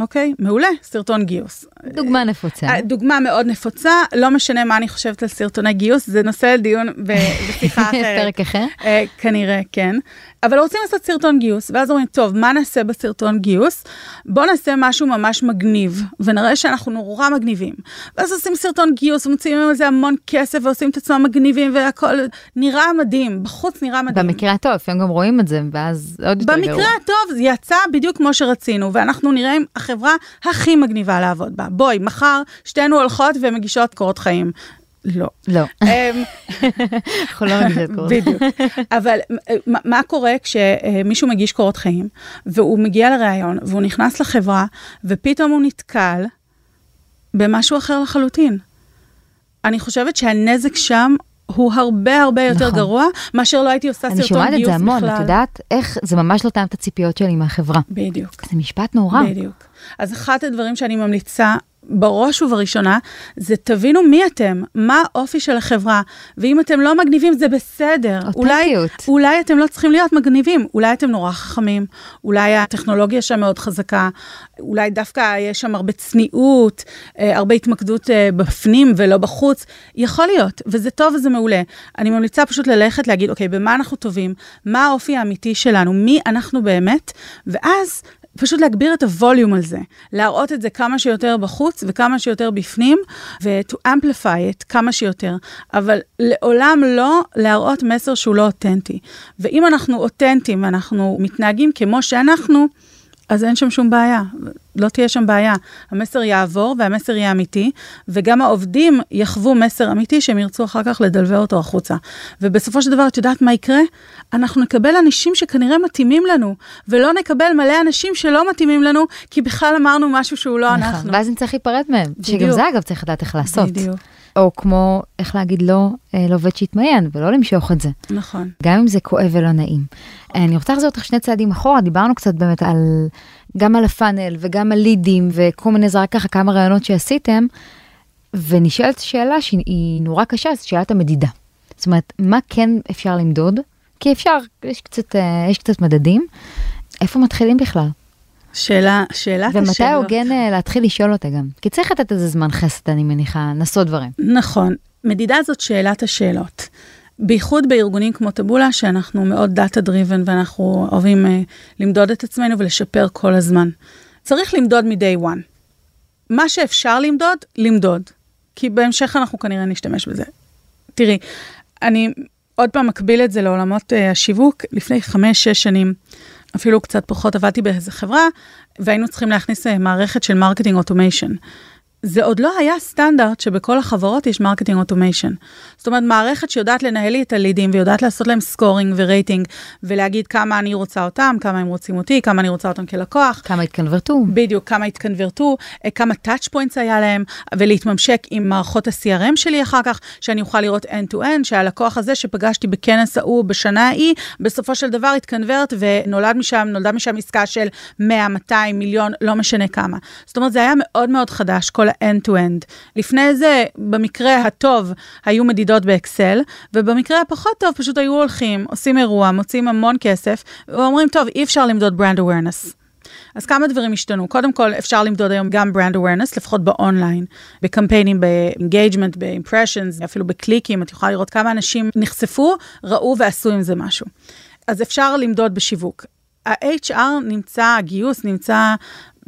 אוקיי? מעולה, סרטון גיוס. דוגמה נפוצה. אה, דוגמה מאוד נפוצה, לא משנה מה אני חושבת על סרטוני גיוס, זה נושא לדיון בשיחה אחרת. פרק אחר? אה, כנראה, כן. אבל רוצים לעשות סרטון גיוס, ואז אומרים, טוב, מה נעשה בסרטון גיוס? בואו נעשה משהו ממש מגניב, ונראה שאנחנו נורא מגניבים. ואז עושים סרטון גיוס, ומוציאים על זה המון כסף, ועושים את עצמם מגניבים, והכל נראה מדהים, בחוץ נראה מדהים. במקרה הטוב, לפעמים גם רואים את זה, ואז עוד יותר גרוע. במקרה הטוב, זה יצא בדיוק כמו שרצינו, ואנחנו נראה עם החברה הכי מגניבה לעבוד בה. בואי, מחר שתינו הולכות ומגישות קורות חיים. לא. לא. אמ, אנחנו לא מגישות קורות חיים. בדיוק. אבל מה קורה כשמישהו מגיש קורות חיים, והוא מגיע לראיון, והוא נכנס לחברה, ופתאום הוא נתקל במשהו אחר לחלוטין. אני חושבת שהנזק שם הוא הרבה הרבה יותר נכון. גרוע, מאשר לא הייתי עושה סרטון גיוס בכלל. אני שומעת את זה המון, את יודעת איך זה ממש לא טעם את הציפיות שלי מהחברה. בדיוק. זה משפט נורא. בדיוק. אז אחד הדברים שאני ממליצה בראש ובראשונה, זה תבינו מי אתם, מה האופי של החברה, ואם אתם לא מגניבים זה בסדר. אותנטיות. אולי, אולי אתם לא צריכים להיות מגניבים, אולי אתם נורא חכמים, אולי הטכנולוגיה שם מאוד חזקה, אולי דווקא יש שם הרבה צניעות, אה, הרבה התמקדות אה, בפנים ולא בחוץ, יכול להיות, וזה טוב וזה מעולה. אני ממליצה פשוט ללכת להגיד, אוקיי, במה אנחנו טובים, מה האופי האמיתי שלנו, מי אנחנו באמת, ואז פשוט להגביר את הווליום על זה, להראות את זה כמה שיותר בחוץ וכמה שיותר בפנים, ו-to amplify it כמה שיותר, אבל לעולם לא להראות מסר שהוא לא אותנטי. ואם אנחנו אותנטיים ואנחנו מתנהגים כמו שאנחנו, אז אין שם שום בעיה, לא תהיה שם בעיה. המסר יעבור והמסר יהיה אמיתי, וגם העובדים יחוו מסר אמיתי שהם ירצו אחר כך לדלבר אותו החוצה. ובסופו של דבר, את יודעת מה יקרה? אנחנו נקבל אנשים שכנראה מתאימים לנו, ולא נקבל מלא אנשים שלא מתאימים לנו, כי בכלל אמרנו משהו שהוא לא נכון, אנחנו. ואז נצטרך להיפרד מהם, בדיוק. שגם זה אגב צריך לדעת איך לעשות. בדיוק. או כמו, איך להגיד לא לעובד לא שיתמיין, ולא למשוך את זה. נכון. גם אם זה כואב ולא נעים. אני רוצה לחזור אותך שני צעדים אחורה, דיברנו קצת באמת על, גם על הפאנל וגם על לידים וכל מיני, זה רק ככה כמה רעיונות שעשיתם, ונשאלת שאלה שהיא נורא קשה, זאת שאלת המדידה. זאת אומרת, מה כן אפשר למדוד? כי אפשר, יש קצת, אה, יש קצת מדדים. איפה מתחילים בכלל? שאלה, שאלת השאלות. ומתי הוגן אה, להתחיל לשאול אותה גם? כי צריך לתת איזה זמן חסד, אני מניחה, לעשות דברים. נכון. מדידה זאת שאלת השאלות. בייחוד בארגונים כמו טבולה, שאנחנו מאוד data driven ואנחנו אוהבים uh, למדוד את עצמנו ולשפר כל הזמן. צריך למדוד מ-day one. מה שאפשר למדוד, למדוד. כי בהמשך אנחנו כנראה נשתמש בזה. תראי, אני עוד פעם מקביל את זה לעולמות uh, השיווק. לפני חמש-שש שנים, אפילו קצת פחות, עבדתי באיזה חברה, והיינו צריכים להכניס uh, מערכת של marketing automation. זה עוד לא היה סטנדרט שבכל החברות יש marketing automation. זאת אומרת, מערכת שיודעת לנהל לי את הלידים ויודעת לעשות להם scoring ו rating, ולהגיד כמה אני רוצה אותם, כמה הם רוצים אותי, כמה אני רוצה אותם כלקוח. כמה התקנברטו. בדיוק, כמה התקנברטו, אה, כמה touch points היה להם, ולהתממשק עם מערכות ה-CRM שלי אחר כך, שאני אוכל לראות end-to-end, שהלקוח הזה שפגשתי בכנס ההוא בשנה ההיא, בסופו של דבר התקנברט ונולד משם, נולדה משם עסקה של 100, 200, מיליון, לא משנה כמה. זאת אומרת, זה היה מאוד מאוד חדש, כל ה-end-to-end. לפני זה, במקרה הטוב, היו מדידות באקסל, ובמקרה הפחות טוב פשוט היו הולכים, עושים אירוע, מוצאים המון כסף, ואומרים, טוב, אי אפשר למדוד brand awareness. אז כמה דברים השתנו. קודם כל, אפשר למדוד היום גם brand awareness, לפחות באונליין, בקמפיינים, ב-engagement, ב-impressions, אפילו בקליקים, את יכולה לראות כמה אנשים נחשפו, ראו ועשו עם זה משהו. אז אפשר למדוד בשיווק. ה-HR נמצא, הגיוס נמצא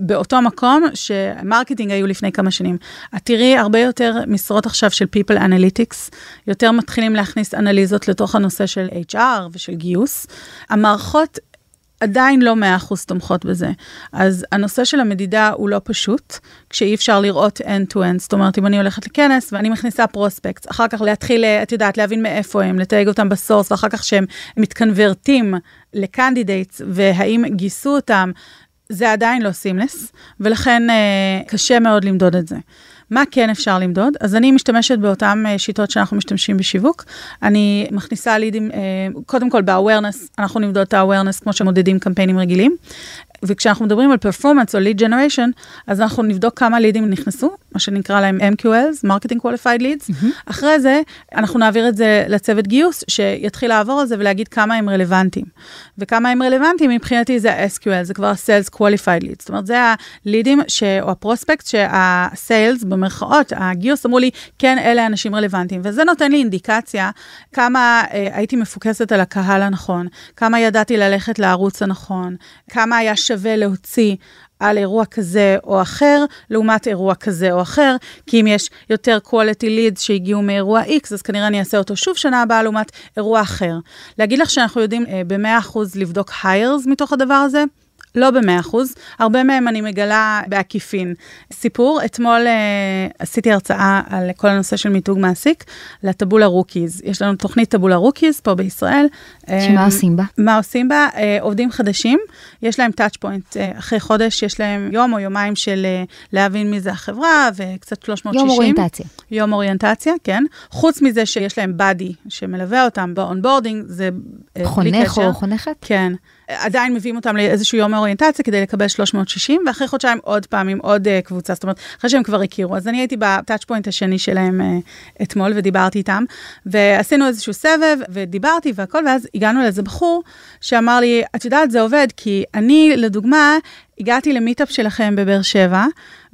באותו מקום ש marketing היו לפני כמה שנים. את תראי הרבה יותר משרות עכשיו של People Analytics, יותר מתחילים להכניס אנליזות לתוך הנושא של HR ושל גיוס. המערכות עדיין לא 100% תומכות בזה. אז הנושא של המדידה הוא לא פשוט, כשאי אפשר לראות end-to-end. זאת אומרת, אם אני הולכת לכנס ואני מכניסה prospect, אחר כך להתחיל, את יודעת, להבין מאיפה הם, לתייג אותם ב source, ואחר כך שהם מתקנברטים ל candidates, והאם גייסו אותם, זה עדיין לא seamless, ולכן אה, קשה מאוד למדוד את זה. מה כן אפשר למדוד? אז אני משתמשת באותן אה, שיטות שאנחנו משתמשים בשיווק. אני מכניסה לידים, אה, קודם כל ב-awareness, אנחנו נמדוד את ה-awareness כמו שמודדים קמפיינים רגילים. וכשאנחנו מדברים על performance או lead generation, אז אנחנו נבדוק כמה לידים נכנסו, מה שנקרא להם MQLs, Marketing Qualified Leads. Mm-hmm. אחרי זה, אנחנו נעביר את זה לצוות גיוס, שיתחיל לעבור על זה ולהגיד כמה הם רלוונטיים. וכמה הם רלוונטיים, מבחינתי זה ה-SQL, זה כבר Sales Qualified Leads. זאת אומרת, זה הלידים, ש... או הפרוספקט, שה-Sales, במרכאות, הגיוס אמרו לי, כן, אלה אנשים רלוונטיים. וזה נותן לי אינדיקציה כמה אה, הייתי מפוקסת על הקהל הנכון, כמה ידעתי ללכת לערוץ הנכון, כמה היה שווה להוציא על אירוע כזה או אחר, לעומת אירוע כזה או אחר, כי אם יש יותר quality leads שהגיעו מאירוע X, אז כנראה אני אעשה אותו שוב שנה הבאה לעומת אירוע אחר. להגיד לך שאנחנו יודעים אה, ב-100% לבדוק hires מתוך הדבר הזה? לא במאה אחוז, הרבה מהם אני מגלה בעקיפין. סיפור, אתמול אה, עשיתי הרצאה על כל הנושא של מיתוג מעסיק לטבולה rookies. יש לנו תוכנית טבולה rookies פה בישראל. שמה אה, עושים בה? מה עושים בה? אה, עובדים חדשים, יש להם touch point, אה, אחרי חודש יש להם יום או יומיים של אה, להבין מי זה החברה וקצת 360. יום אוריינטציה. יום אוריינטציה, כן. חוץ מזה שיש להם buddy שמלווה אותם ב onboarding, זה חונך או חונכת? כן. עדיין מביאים אותם לאיזשהו יום אוריינטציה כדי לקבל 360, ואחרי חודשיים עוד פעם עם עוד uh, קבוצה, זאת אומרת, אחרי שהם כבר הכירו. אז אני הייתי ב touch point השני שלהם uh, אתמול ודיברתי איתם, ועשינו איזשהו סבב, ודיברתי והכל, ואז הגענו לאיזה בחור שאמר לי, את יודעת, זה עובד, כי אני, לדוגמה, הגעתי ל meetup שלכם בבאר שבע,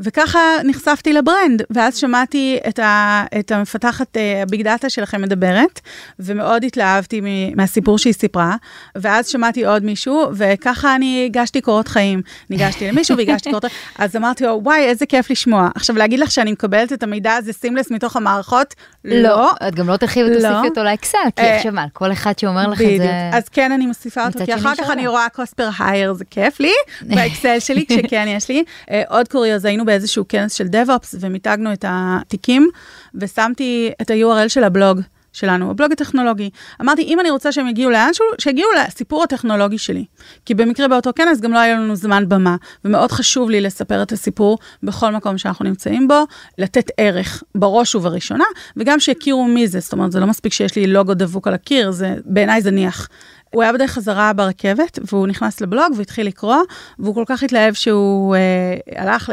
וככה נחשפתי ל brand, ואז שמעתי את, ה, את המפתחת ה big uh, data שלכם מדברת, ומאוד התלהבתי מהסיפור שהיא סיפרה, ואז שמעתי עוד מישהו, וככה אני הגשתי קורות חיים. ניגשתי למישהו והגשתי קורות חיים, אז אמרתי לו, וואי, איזה כיף לשמוע. עכשיו, להגיד לך שאני מקבלת את המידע הזה seamless מתוך המערכות? לא. לא. את גם לא תלכי ותוסיפי לא. אותו לאקסל, כי uh, עכשיו מה, כל אחד שאומר לך את זה... אז כן, אני מוסיפה אותו, כי אחר כך אני רואה cost per hire, זה כיף לי, באקסל שלי, כשכן יש לי. Uh, עוד קוריוז, היינו באיזשהו כנס של DevOps ומיתגנו את התיקים, ושמתי את ה-URL של הבלוג. שלנו, הבלוג הטכנולוגי. אמרתי, אם אני רוצה שהם יגיעו לאנשהו, שיגיעו לסיפור הטכנולוגי שלי. כי במקרה באותו כנס גם לא היה לנו זמן במה, ומאוד חשוב לי לספר את הסיפור בכל מקום שאנחנו נמצאים בו, לתת ערך בראש ובראשונה, וגם שיכירו מי זה, זאת אומרת, זה לא מספיק שיש לי לוגו דבוק על הקיר, זה, בעיניי זניח. הוא היה בדרך חזרה ברכבת, והוא נכנס לבלוג והתחיל לקרוא, והוא כל כך התלהב שהוא אה, הלך ל,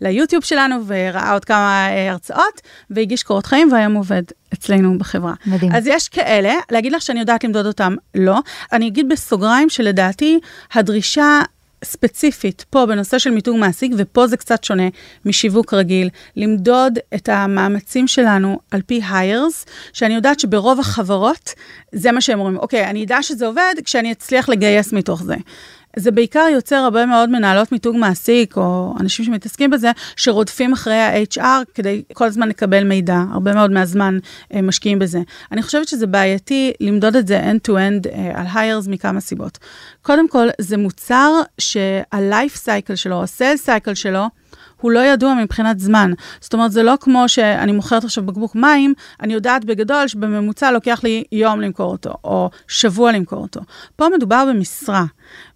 ליוטיוב שלנו וראה עוד כמה אה, הרצאות, והגיש קורות חיים והיום עובד אצלנו בחברה. מדהים. אז יש כאלה, להגיד לך שאני יודעת למדוד אותם, לא. אני אגיד בסוגריים שלדעתי הדרישה ספציפית פה בנושא של מיתוג מעסיק, ופה זה קצת שונה משיווק רגיל, למדוד את המאמצים שלנו על פי היירס, שאני יודעת שברוב החברות זה מה שהם אומרים, אוקיי, אני אדע שזה עובד כשאני אצליח לגייס מתוך זה. זה בעיקר יוצר הרבה מאוד מנהלות מיתוג מעסיק, או אנשים שמתעסקים בזה, שרודפים אחרי ה-HR כדי כל הזמן לקבל מידע. הרבה מאוד מהזמן אה, משקיעים בזה. אני חושבת שזה בעייתי למדוד את זה end-to-end אה, על hires מכמה סיבות. קודם כל, זה מוצר שה-life cycle שלו, ה-sales cycle שלו, הוא לא ידוע מבחינת זמן. זאת אומרת, זה לא כמו שאני מוכרת עכשיו בקבוק מים, אני יודעת בגדול שבממוצע לוקח לי יום למכור אותו, או שבוע למכור אותו. פה מדובר במשרה.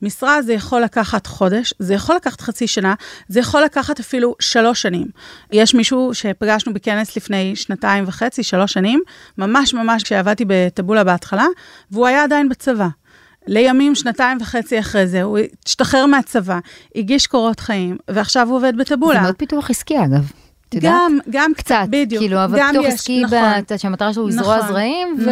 משרה זה יכול לקחת חודש, זה יכול לקחת חצי שנה, זה יכול לקחת אפילו שלוש שנים. יש מישהו שפגשנו בכנס לפני שנתיים וחצי, שלוש שנים, ממש ממש כשעבדתי בטבולה בהתחלה, והוא היה עדיין בצבא. לימים, שנתיים וחצי אחרי זה, הוא השתחרר מהצבא, הגיש קורות חיים, ועכשיו הוא עובד בטבולה. זה מאוד פיתוח עסקי אגב. גם, גם קצת, בדיוק. כאילו, אבל פיתוח עסקי, נכון. שהמטרה שלו היא נכון, זרעים, ו...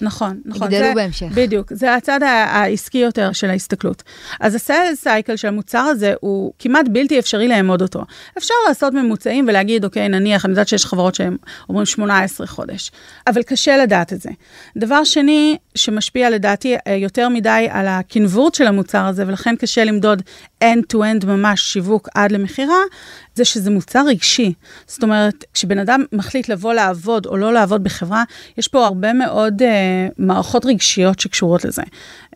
נכון, נכון. יגדלו זה- בהמשך. בדיוק, זה הצד העסקי יותר של ההסתכלות. אז הסיילס סייקל של המוצר הזה הוא כמעט בלתי אפשרי לאמוד אותו. אפשר לעשות ממוצעים ולהגיד, אוקיי, נניח, אני יודעת שיש חברות שהן אומרים 18 חודש, אבל קשה לדעת את זה. דבר שני, שמשפיע לדעתי אה, יותר מדי על הכנבורת של המוצר הזה, ולכן קשה למדוד end-to-end ממש שיווק עד למכירה, זה שזה מוצר רגשי. זאת אומרת, כשבן אדם מחליט לבוא לעבוד או לא לעבוד בחברה, יש פה הרבה מאוד uh, מערכות רגשיות שקשורות לזה.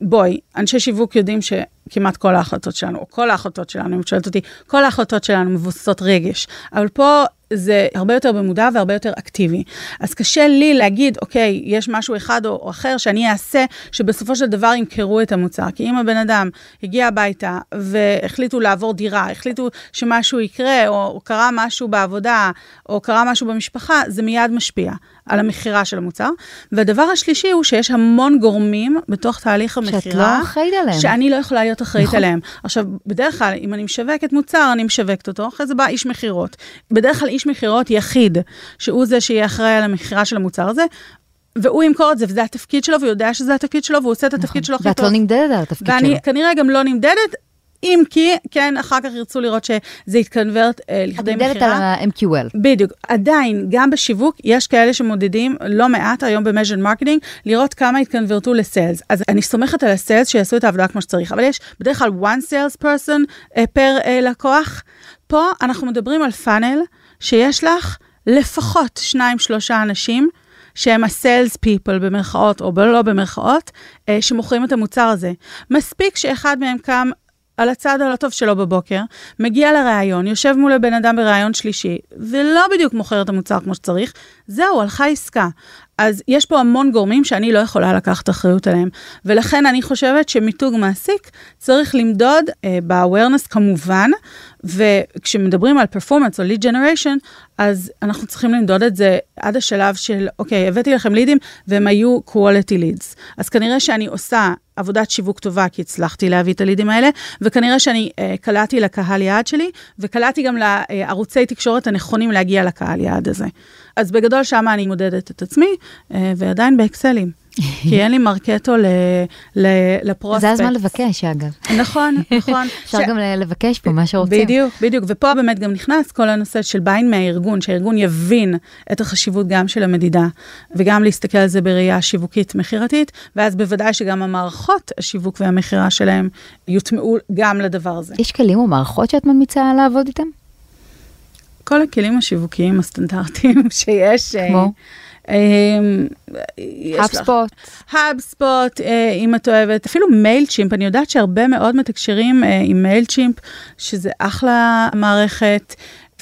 בואי, אנשי שיווק יודעים ש... כמעט כל ההחלטות שלנו, או כל ההחלטות שלנו, אם את שואלת אותי, כל ההחלטות שלנו מבוססות רגש. אבל פה זה הרבה יותר במודע והרבה יותר אקטיבי. אז קשה לי להגיד, אוקיי, יש משהו אחד או, או אחר שאני אעשה, שבסופו של דבר ימכרו את המוצר. כי אם הבן אדם הגיע הביתה והחליטו לעבור דירה, החליטו שמשהו יקרה, או, או קרה משהו בעבודה, או קרה משהו במשפחה, זה מיד משפיע. על המכירה של המוצר. והדבר השלישי הוא שיש המון גורמים בתוך תהליך המכירה. שאת לא אחראית עליהם. שאני לא יכולה להיות אחראית נכון. עליהם. עכשיו, בדרך כלל, אם אני משווקת מוצר, אני משווקת אותו, אחרי זה בא איש מכירות. בדרך כלל איש מכירות יחיד, שהוא זה שיהיה אחראי על המכירה של המוצר הזה. והוא ימכור את זה, וזה התפקיד שלו, והוא יודע שזה התפקיד שלו, והוא עושה את התפקיד שלו הכי ואת טוב. לא נמדדת על התפקיד שלו. ואני כנראה גם לא נמדדת, אם כי, כן, אחר כך ירצו לראות שזה יתקנברט אה, את לכדי מכירה. על ה-MQL. בדיוק. עדיין, גם בשיווק, יש כאלה שמודדים לא מעט היום ב-measured marketing, לראות כמה התקנברטו לסיילס. אז אני סומכת על הסיילס שיעשו את העבודה כמו שצריך, אבל יש בדרך כלל one sales person uh, פר uh, לקוח. פה אנחנו מדברים על פאנל שיש לך לפחות שניים, שלושה אנשים. שהם ה-sales people במרכאות או לא במרכאות, אה, שמוכרים את המוצר הזה. מספיק שאחד מהם קם על הצד הלא טוב שלו בבוקר, מגיע לראיון, יושב מול הבן אדם בראיון שלישי, ולא בדיוק מוכר את המוצר כמו שצריך, זהו, הלכה עסקה. אז יש פה המון גורמים שאני לא יכולה לקחת אחריות עליהם. ולכן אני חושבת שמיתוג מעסיק צריך למדוד אה, ב-awareness כמובן, וכשמדברים על performance או lead generation, אז אנחנו צריכים למדוד את זה עד השלב של, אוקיי, הבאתי לכם לידים והם היו quality leads. אז כנראה שאני עושה עבודת שיווק טובה, כי הצלחתי להביא את הלידים האלה, וכנראה שאני אה, קלעתי לקהל יעד שלי, וקלעתי גם לערוצי תקשורת הנכונים להגיע לקהל יעד הזה. אז בגדול שם אני מודדת את עצמי, אה, ועדיין באקסלים. כי אין לי מרקטו ל- ל- לפרוספקט. זה הזמן לבקש, אגב. נכון, נכון. אפשר ש- גם לבקש פה מה שרוצים. בדיוק, בדיוק. ופה באמת גם נכנס כל הנושא של ביין מהארגון, שהארגון יבין את החשיבות גם של המדידה, וגם להסתכל על זה בראייה שיווקית מכירתית, ואז בוודאי שגם המערכות השיווק והמכירה שלהם יוטמעו גם לדבר הזה. יש כלים או מערכות שאת ממליצה לעבוד איתם? כל הכלים השיווקיים הסטנדרטיים שיש. אה, כמו? לך- HubSpot. HubSpot, אה, אם את אוהבת, אפילו Mailchimp, אני יודעת שהרבה מאוד מתקשרים אה, עם Mailchimp, שזה אחלה מערכת.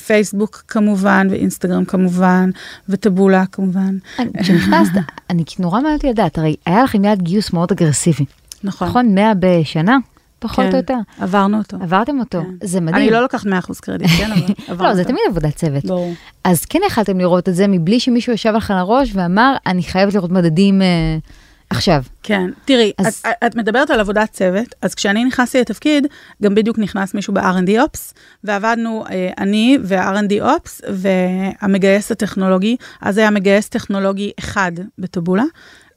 פייסבוק כמובן, ואינסטגרם כמובן, וטבולה כמובן. כשנכנסת, אני נורא מעניין אותי לדעת, הרי היה לכם יעד גיוס מאוד אגרסיבי. נכון. נכון? 100 בשנה? פחות כן, או יותר. עברנו אותו. עברתם אותו. כן. זה מדהים. אני לא לוקחת 100% קרדיט, כן, אבל עברנו לא, זה אותו. תמיד עבודת צוות. ברור. אז כן יכלתם לראות את זה מבלי שמישהו ישב לך על הראש ואמר, אני חייבת לראות מדדים אה, עכשיו. כן, תראי, אז- את, את מדברת על עבודת צוות, אז כשאני נכנסתי לתפקיד, גם בדיוק נכנס מישהו ב-R&D Ops, ועבדנו אה, אני ו-R&D Ops והמגייס הטכנולוגי, אז היה מגייס טכנולוגי אחד בטבולה.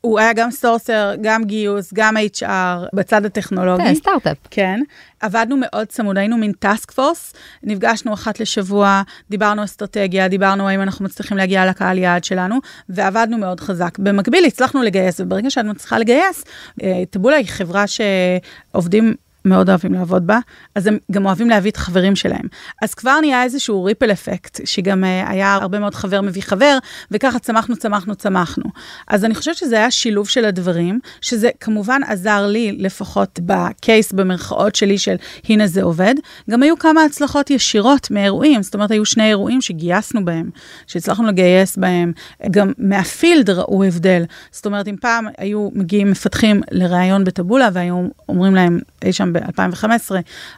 הוא היה גם sourcer, גם גיוס, גם HR, בצד הטכנולוגי. כן, סטארט-אפ. כן, עבדנו מאוד צמוד, היינו מין task force, נפגשנו אחת לשבוע, דיברנו אסטרטגיה, דיברנו האם אנחנו מצליחים להגיע לקהל יעד שלנו, ועבדנו מאוד חזק. במקביל הצלחנו לגייס, וברגע שאת מצליחה לגייס, אה, טבולה היא חברה שעובדים... מאוד אוהבים לעבוד בה, אז הם גם אוהבים להביא את החברים שלהם. אז כבר נהיה איזשהו ripple effect, שגם uh, היה הרבה מאוד חבר מביא חבר, וככה צמחנו, צמחנו, צמחנו. אז אני חושבת שזה היה שילוב של הדברים, שזה כמובן עזר לי, לפחות בקייס, במרכאות שלי, של הנה זה עובד. גם היו כמה הצלחות ישירות מאירועים, זאת אומרת, היו שני אירועים שגייסנו בהם, שהצלחנו לגייס בהם, גם מהפילד ראו הבדל. זאת אומרת, אם פעם היו מגיעים מפתחים לראיון בטבולה, והיו אומרים להם, אי שם ב-2015,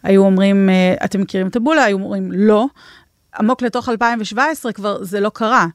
היו אומרים, אה, אתם מכירים טבולה? היו אומרים, לא. עמוק לתוך 2017 כבר זה לא קרה.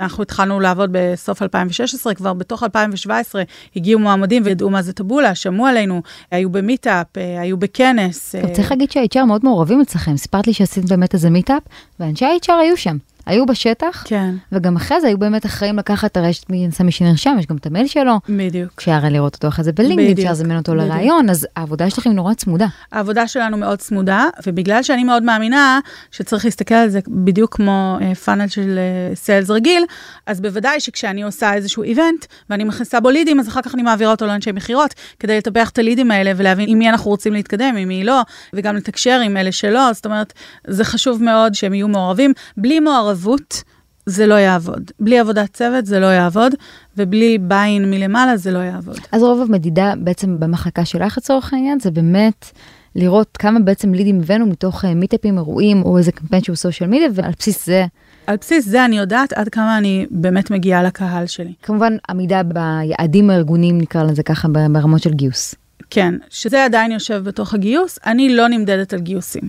אנחנו התחלנו לעבוד בסוף 2016, כבר בתוך 2017 הגיעו מועמדים וידעו מה זה טבולה, שמעו עלינו, היו ב meetup, אה, היו בכנס. אה, גם צריך להגיד שה-HR מאוד מעורבים אצלכם. סיפרת לי שעשית באמת איזה meetup, ואנשי ה-HR היו שם. היו בשטח, כן, וגם אחרי זה היו באמת אחראים לקחת את הרשת מנסה מי שנרשם, יש גם את המייל שלו. בדיוק. אפשר לראות אותו אחרי זה בלינקדאין, אפשר לזמן אותו בדיוק. לראיון, אז העבודה שלכם נורא צמודה. העבודה שלנו מאוד צמודה, ובגלל שאני מאוד מאמינה שצריך להסתכל על זה בדיוק כמו פאנל של סיילס רגיל, אז בוודאי שכשאני עושה איזשהו איבנט ואני מכניסה בו לידים, אז אחר כך אני מעבירה אותו לאנשי מכירות, כדי לטפח את הלידים האלה ולהבין עם מי אנחנו רוצים להתקדם, עם מי לא, וגם לתקשר עם אלה שלא, זאת אומרת, זה חשוב מאוד שהם יהיו מעורבים. בלי מעורבות, זה לא יעבוד. בלי עבודת צוות זה לא יעבוד, ובלי ביין מלמעלה זה לא יעבוד. אז רוב המדידה בעצם במחלקה שלך לצורך העניין, זה באמת לראות כמה בעצם לידים הבאנו מתוך אה, מיטאפים, אירועים, או איזה קמפיין שהוא סושיאל מדיה, ועל בסיס זה על בסיס זה אני יודעת עד כמה אני באמת מגיעה לקהל שלי. כמובן עמידה ביעדים הארגוניים, נקרא לזה ככה, ברמות של גיוס. כן, שזה עדיין יושב בתוך הגיוס, אני לא נמדדת על גיוסים.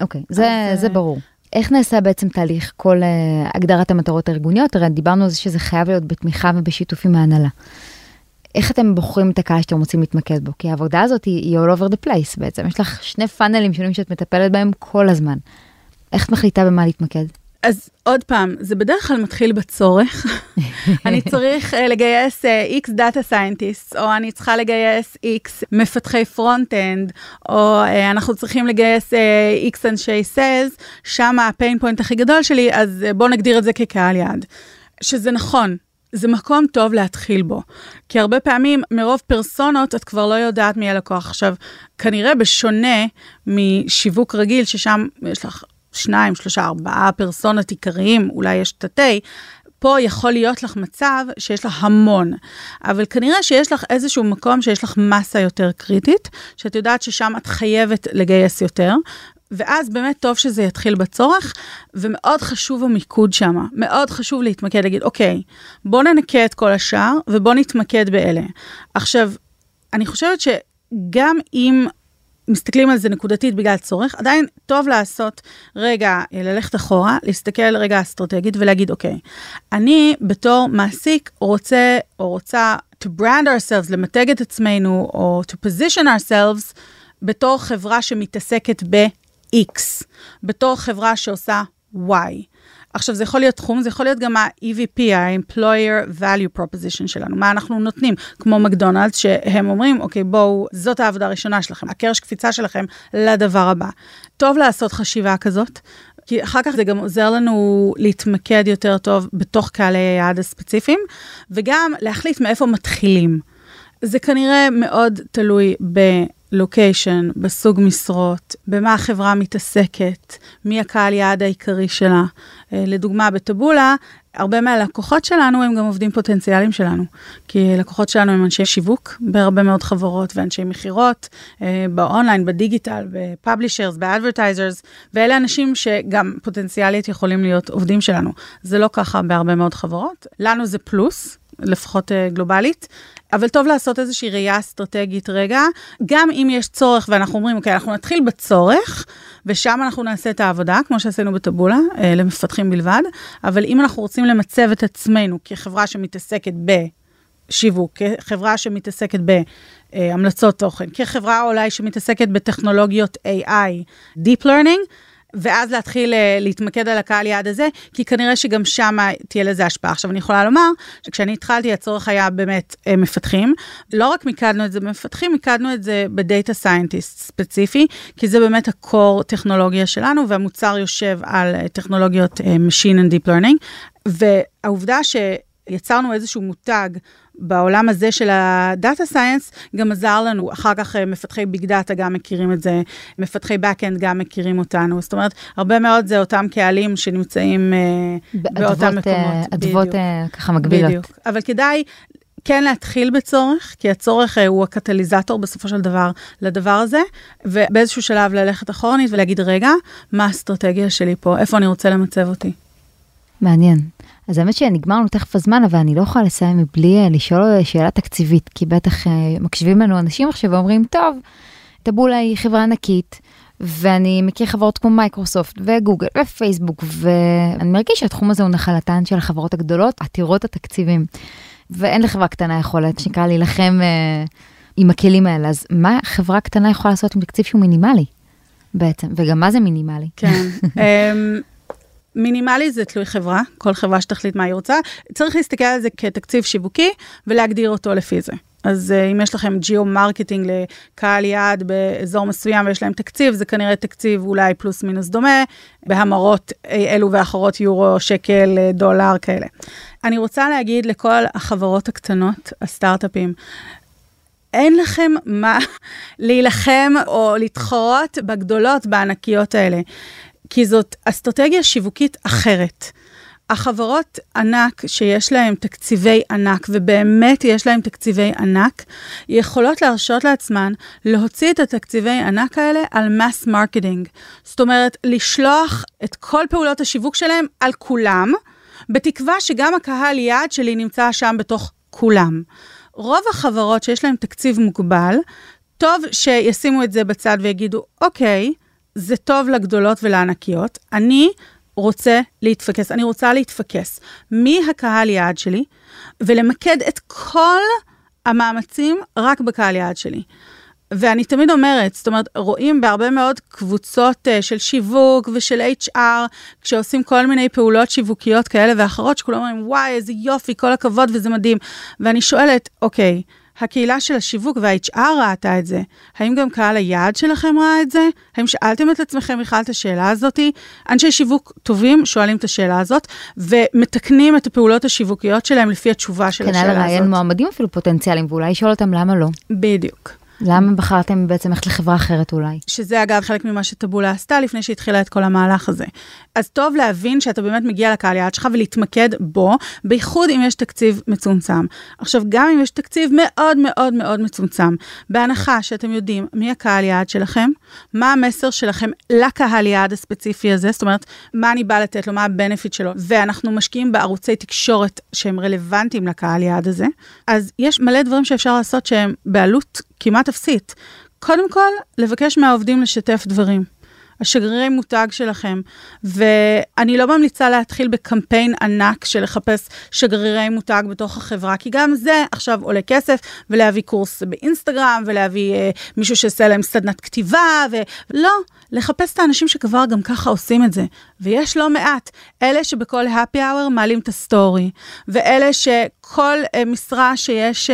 אוקיי, זה, זה ברור. איך נעשה בעצם תהליך כל uh, הגדרת המטרות הארגוניות? הרי דיברנו על זה שזה חייב להיות בתמיכה ובשיתוף עם ההנהלה. איך אתם בוחרים את הקהל שאתם רוצים להתמקד בו? כי העבודה הזאת היא, היא all over the place בעצם. יש לך שני פאנלים שונים שאת מטפלת בהם כל הזמן. איך את מחליטה במה להתמקד? אז עוד פעם, זה בדרך כלל מתחיל בצורך. אני צריך uh, לגייס uh, X data scientist, או אני צריכה לגייס X מפתחי front-end, או uh, אנחנו צריכים לגייס uh, X אנשי sales, שם ה pain point הכי גדול שלי, אז uh, בואו נגדיר את זה כקהל יעד. שזה נכון, זה מקום טוב להתחיל בו. כי הרבה פעמים, מרוב פרסונות, את כבר לא יודעת מי הלקוח. עכשיו, כנראה בשונה משיווק רגיל, ששם יש לך שניים, שלושה, ארבעה פרסונות עיקריים, אולי יש תתי, פה יכול להיות לך מצב שיש לך המון, אבל כנראה שיש לך איזשהו מקום שיש לך מסה יותר קריטית, שאת יודעת ששם את חייבת לגייס יותר, ואז באמת טוב שזה יתחיל בצורך, ומאוד חשוב המיקוד שם, מאוד חשוב להתמקד, להגיד, אוקיי, בוא ננקה את כל השאר ובוא נתמקד באלה. עכשיו, אני חושבת שגם אם מסתכלים על זה נקודתית בגלל צורך, עדיין טוב לעשות רגע, ללכת אחורה, להסתכל רגע אסטרטגית ולהגיד, אוקיי, אני בתור מעסיק רוצה או רוצה to brand ourselves, למתג את עצמנו, או to position ourselves בתור חברה שמתעסקת ב-X, בתור חברה שעושה Y. עכשיו, זה יכול להיות תחום, זה יכול להיות גם ה-EVP, ה-Employer Value Proposition שלנו, מה אנחנו נותנים, כמו מקדונלדס, שהם אומרים, אוקיי, בואו, זאת העבודה הראשונה שלכם, הקרש קפיצה שלכם לדבר הבא. טוב לעשות חשיבה כזאת, כי אחר כך זה גם עוזר לנו להתמקד יותר טוב בתוך קהלי היעד הספציפיים, וגם להחליט מאיפה מתחילים. זה כנראה מאוד תלוי location, בסוג משרות, במה החברה מתעסקת, מי הקהל יעד העיקרי שלה. אה, לדוגמה, בטבולה, הרבה מהלקוחות שלנו הם גם עובדים פוטנציאליים שלנו, כי לקוחות שלנו הם אנשי שיווק בהרבה מאוד חברות ואנשי מכירות, אה, באונליין, בדיגיטל, ב publishers, ב advertisers, ואלה אנשים שגם פוטנציאלית יכולים להיות עובדים שלנו. זה לא ככה בהרבה מאוד חברות. לנו זה פלוס, לפחות uh, גלובלית, אבל טוב לעשות איזושהי ראייה אסטרטגית רגע, גם אם יש צורך ואנחנו אומרים, אוקיי, אנחנו נתחיל בצורך, ושם אנחנו נעשה את העבודה, כמו שעשינו בטבולה, uh, למפתחים בלבד, אבל אם אנחנו רוצים למצב את עצמנו כחברה שמתעסקת בשיווק, כחברה שמתעסקת בהמלצות תוכן, כחברה אולי שמתעסקת בטכנולוגיות AI, Deep Learning, ואז להתחיל uh, להתמקד על הקהל יעד הזה, כי כנראה שגם שם תהיה לזה השפעה. עכשיו, אני יכולה לומר שכשאני התחלתי, הצורך היה באמת uh, מפתחים. לא רק מיקדנו את זה במפתחים, מיקדנו את זה ב data scientist ספציפי, כי זה באמת ה core טכנולוגיה שלנו, והמוצר יושב על uh, טכנולוגיות Machine and Deep Learning. והעובדה שיצרנו איזשהו מותג בעולם הזה של ה data science גם עזר לנו, אחר כך אה, מפתחי big data גם מכירים את זה, מפתחי backend גם מכירים אותנו, זאת אומרת, הרבה מאוד זה אותם קהלים שנמצאים uh, באותם מקומות. אה, אדוות ככה מקבילות. בדיוק, אבל כדאי כן להתחיל בצורך, כי הצורך הוא הקטליזטור בסופו של דבר לדבר הזה, ובאיזשהו שלב ללכת אחורנית ולהגיד, רגע, מה האסטרטגיה שלי פה, איפה אני רוצה למצב אותי. מעניין. אז האמת שנגמר לנו תכף הזמן, אבל אני לא יכולה לסיים מבלי אה, לשאול אה, שאלה תקציבית, כי בטח אה, מקשיבים לנו אנשים עכשיו ואומרים, טוב, טבולה היא חברה ענקית, ואני מכיר חברות כמו מייקרוסופט וגוגל ופייסבוק, ואני מרגיש שהתחום הזה הוא נחלתן של החברות הגדולות, עתירות התקציבים. ואין לחברה קטנה יכולת, שנקרא להילחם אה, עם הכלים האלה, אז מה חברה קטנה יכולה לעשות עם תקציב שהוא מינימלי בעצם, וגם מה זה מינימלי? כן. מינימלי זה תלוי חברה, כל חברה שתחליט מה היא רוצה. צריך להסתכל על זה כתקציב שיווקי ולהגדיר אותו לפי זה. אז uh, אם יש לכם geo-marketing לקהל יעד באזור מסוים ויש להם תקציב, זה כנראה תקציב אולי פלוס מינוס דומה, בהמרות אה, אלו ואחרות, יורו, שקל, אה, דולר, כאלה. אני רוצה להגיד לכל החברות הקטנות, הסטארט-אפים, אין לכם מה להילחם או להתחרות בגדולות, בענקיות האלה. כי זאת אסטרטגיה שיווקית אחרת. החברות ענק שיש להן תקציבי ענק, ובאמת יש להן תקציבי ענק, יכולות להרשות לעצמן להוציא את התקציבי ענק האלה על mass marketing. זאת אומרת, לשלוח את כל פעולות השיווק שלהם על כולם, בתקווה שגם הקהל יעד שלי נמצא שם בתוך כולם. רוב החברות שיש להן תקציב מוגבל, טוב שישימו את זה בצד ויגידו, אוקיי, זה טוב לגדולות ולענקיות, אני רוצה להתפקס, אני רוצה להתפקס. מי הקהל יעד שלי? ולמקד את כל המאמצים רק בקהל יעד שלי. ואני תמיד אומרת, זאת אומרת, רואים בהרבה מאוד קבוצות uh, של שיווק ושל HR, כשעושים כל מיני פעולות שיווקיות כאלה ואחרות, שכולם אומרים, וואי, איזה יופי, כל הכבוד וזה מדהים. ואני שואלת, אוקיי, הקהילה של השיווק וה-HR ראתה את זה. האם גם קהל היעד שלכם ראה את זה? האם שאלתם את עצמכם בכלל את השאלה הזאתי? אנשי שיווק טובים שואלים את השאלה הזאת, ומתקנים את הפעולות השיווקיות שלהם לפי התשובה של השאלה הזאת. כנ"ל לראיין מועמדים אפילו פוטנציאליים, ואולי לשאול אותם למה לא. בדיוק. למה בחרתם בעצם ללכת לחברה אחרת אולי? שזה אגב חלק ממה שטבולה עשתה לפני שהתחילה את כל המהלך הזה. אז טוב להבין שאתה באמת מגיע לקהל יעד שלך ולהתמקד בו, בייחוד אם יש תקציב מצומצם. עכשיו, גם אם יש תקציב מאוד מאוד מאוד מצומצם, בהנחה שאתם יודעים מי הקהל יעד שלכם, מה המסר שלכם לקהל יעד הספציפי הזה, זאת אומרת, מה אני באה לתת לו, מה הבנפיט שלו, ואנחנו משקיעים בערוצי תקשורת שהם רלוונטיים לקהל יעד הזה, אז יש מלא דברים שאפשר לעשות שהם בעלות כמעט אפסית. קודם כל, לבקש מהעובדים לשתף דברים. השגרירי מותג שלכם. ואני לא ממליצה להתחיל בקמפיין ענק של לחפש שגרירי מותג בתוך החברה, כי גם זה עכשיו עולה כסף, ולהביא קורס באינסטגרם, ולהביא אה, מישהו שיעשה להם סדנת כתיבה, ולא, לחפש את האנשים שכבר גם ככה עושים את זה. ויש לא מעט. אלה שבכל happy hour מעלים את ה story, ואלה שכל uh, משרה שיש uh,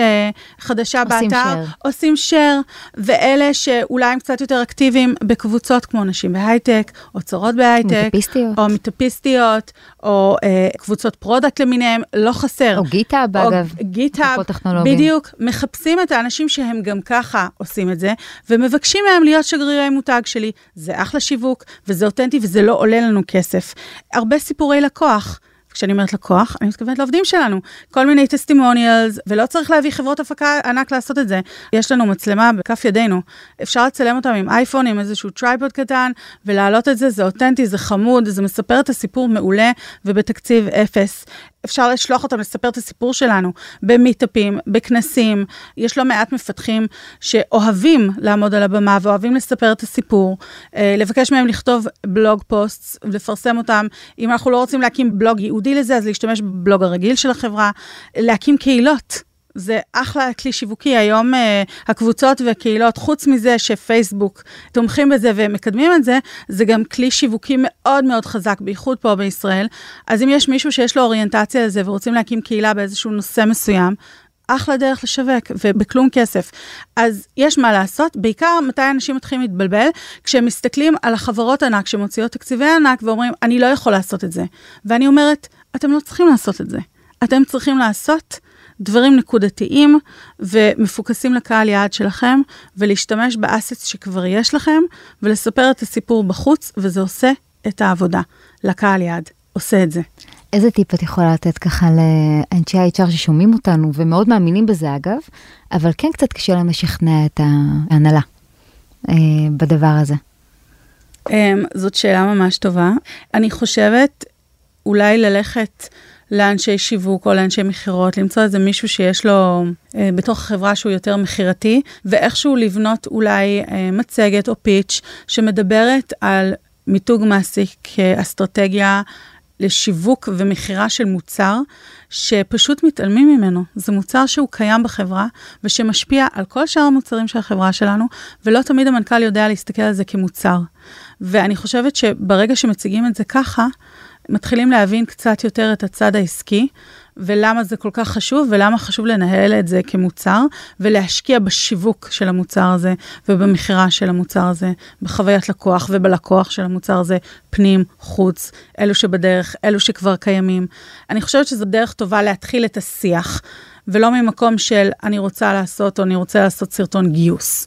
חדשה עושים באתר, share. עושים share, ואלה שאולי הם קצת יותר אקטיביים בקבוצות כמו נשים בהייטק, או צורות בהייטק, מטאפיסטיות, או מטאפיסטיות, או uh, קבוצות product למיניהם, לא חסר. או GitHub, אגב. גיטאב, בדיוק. מחפשים את האנשים שהם גם ככה עושים את זה, ומבקשים מהם להיות שגרירי מותג שלי. זה אחלה שיווק, וזה אותנטי, וזה לא עולה לנו כסף. הרבה סיפורי לקוח. כשאני אומרת לקוח, אני מתכוונת לעובדים שלנו. כל מיני testimonials, ולא צריך להביא חברות הפקה ענק לעשות את זה. יש לנו מצלמה בכף ידינו. אפשר לצלם אותם עם אייפון, עם איזשהו tripod קטן, ולהעלות את זה, זה אותנטי, זה חמוד, זה מספר את הסיפור מעולה, ובתקציב אפס. אפשר לשלוח אותם לספר את הסיפור שלנו במיטאפים, בכנסים. יש לא מעט מפתחים שאוהבים לעמוד על הבמה ואוהבים לספר את הסיפור, אה, לבקש מהם לכתוב בלוג פוסט, לפרסם אותם. אם אנחנו לא רוצים להקים בלוג ייעודי לזה, אז להשתמש בבלוג הרגיל של החברה, להקים קהילות. זה אחלה כלי שיווקי. היום uh, הקבוצות והקהילות, חוץ מזה שפייסבוק תומכים בזה ומקדמים את זה, זה גם כלי שיווקי מאוד מאוד חזק, בייחוד פה בישראל. אז אם יש מישהו שיש לו אוריינטציה לזה ורוצים להקים קהילה באיזשהו נושא מסוים, אחלה דרך לשווק, ובכלום כסף. אז יש מה לעשות, בעיקר מתי אנשים מתחילים להתבלבל, כשהם מסתכלים על החברות ענק שמוציאות תקציבי ענק ואומרים, אני לא יכול לעשות את זה. ואני אומרת, אתם לא צריכים לעשות את זה. אתם צריכים לעשות דברים נקודתיים ומפוקסים לקהל יעד שלכם, ולהשתמש באסets שכבר יש לכם, ולספר את הסיפור בחוץ, וזה עושה את העבודה לקהל יעד. עושה את זה. איזה טיפ את יכולה לתת ככה לאנשי ה-HR ששומעים אותנו ומאוד מאמינים בזה אגב, אבל כן קצת קשה להם לשכנע את ההנהלה אה, בדבר הזה? אה, זאת שאלה ממש טובה. אני חושבת אולי ללכת לאנשי שיווק או לאנשי מכירות, למצוא איזה מישהו שיש לו אה, בתוך החברה שהוא יותר מכירתי, ואיכשהו לבנות אולי אה, מצגת או פיץ' שמדברת על מיתוג מעסיק כאסטרטגיה לשיווק ומכירה של מוצר, שפשוט מתעלמים ממנו. זה מוצר שהוא קיים בחברה ושמשפיע על כל שאר המוצרים של החברה שלנו, ולא תמיד המנכ"ל יודע להסתכל על זה כמוצר. ואני חושבת שברגע שמציגים את זה ככה, מתחילים להבין קצת יותר את הצד העסקי, ולמה זה כל כך חשוב, ולמה חשוב לנהל את זה כמוצר, ולהשקיע בשיווק של המוצר הזה, ובמכירה של המוצר הזה, בחוויית לקוח ובלקוח של המוצר הזה, פנים, חוץ, אלו שבדרך, אלו שכבר קיימים. אני חושבת שזו דרך טובה להתחיל את השיח, ולא ממקום של אני רוצה לעשות, או אני רוצה לעשות סרטון גיוס.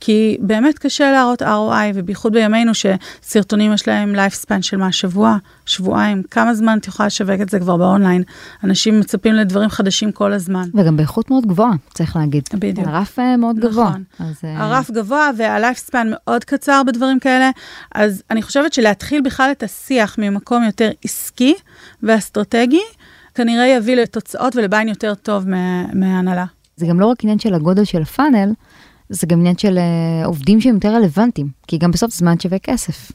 כי באמת קשה להראות ROI, ובייחוד בימינו שסרטונים יש להם lifespan של מה, שבוע, שבועיים, כמה זמן את יכולה לשווק את זה כבר באונליין? אנשים מצפים לדברים חדשים כל הזמן. וגם באיכות מאוד גבוהה, צריך להגיד. בדיוק. הרף אה, מאוד גבוה. נכון. אז, אה, הרף גבוה וה-lifespan מאוד קצר בדברים כאלה, אז אני חושבת שלהתחיל בכלל את השיח ממקום יותר עסקי ואסטרטגי, כנראה יביא לתוצאות ולביין יותר טוב מה- מההנהלה. זה גם לא רק עניין של הגודל של הפאנל, זה גם עניין של אה, עובדים שהם יותר רלוונטיים, כי גם בסוף זמן שווה כסף.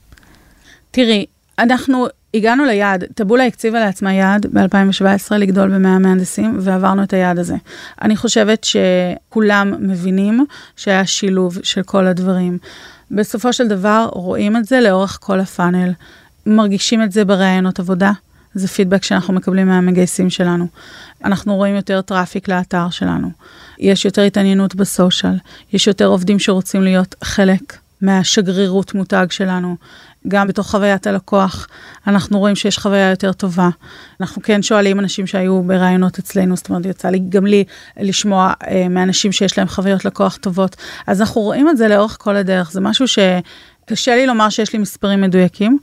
תראי, אנחנו הגענו ליעד, טבולה הקציבה לעצמה יעד ב-2017 לגדול ב-100 מהנדסים, ועברנו את היעד הזה. אני חושבת שכולם מבינים שהיה שילוב של כל הדברים. בסופו של דבר רואים את זה לאורך כל ה funnel, מרגישים את זה בראיונות עבודה. זה פידבק שאנחנו מקבלים מהמגייסים שלנו. אנחנו רואים יותר traffic לאתר שלנו. יש יותר התעניינות ב social, יש יותר עובדים שרוצים להיות חלק מהשגרירות מותג שלנו. גם בתוך חוויית הלקוח, אנחנו רואים שיש חוויה יותר טובה. אנחנו כן שואלים אנשים שהיו בראיונות אצלנו, זאת אומרת, יצא לי גם לי לשמוע אה, מאנשים שיש להם חוויות לקוח טובות. אז אנחנו רואים את זה לאורך כל הדרך, זה משהו שקשה לי לומר שיש לי מספרים מדויקים,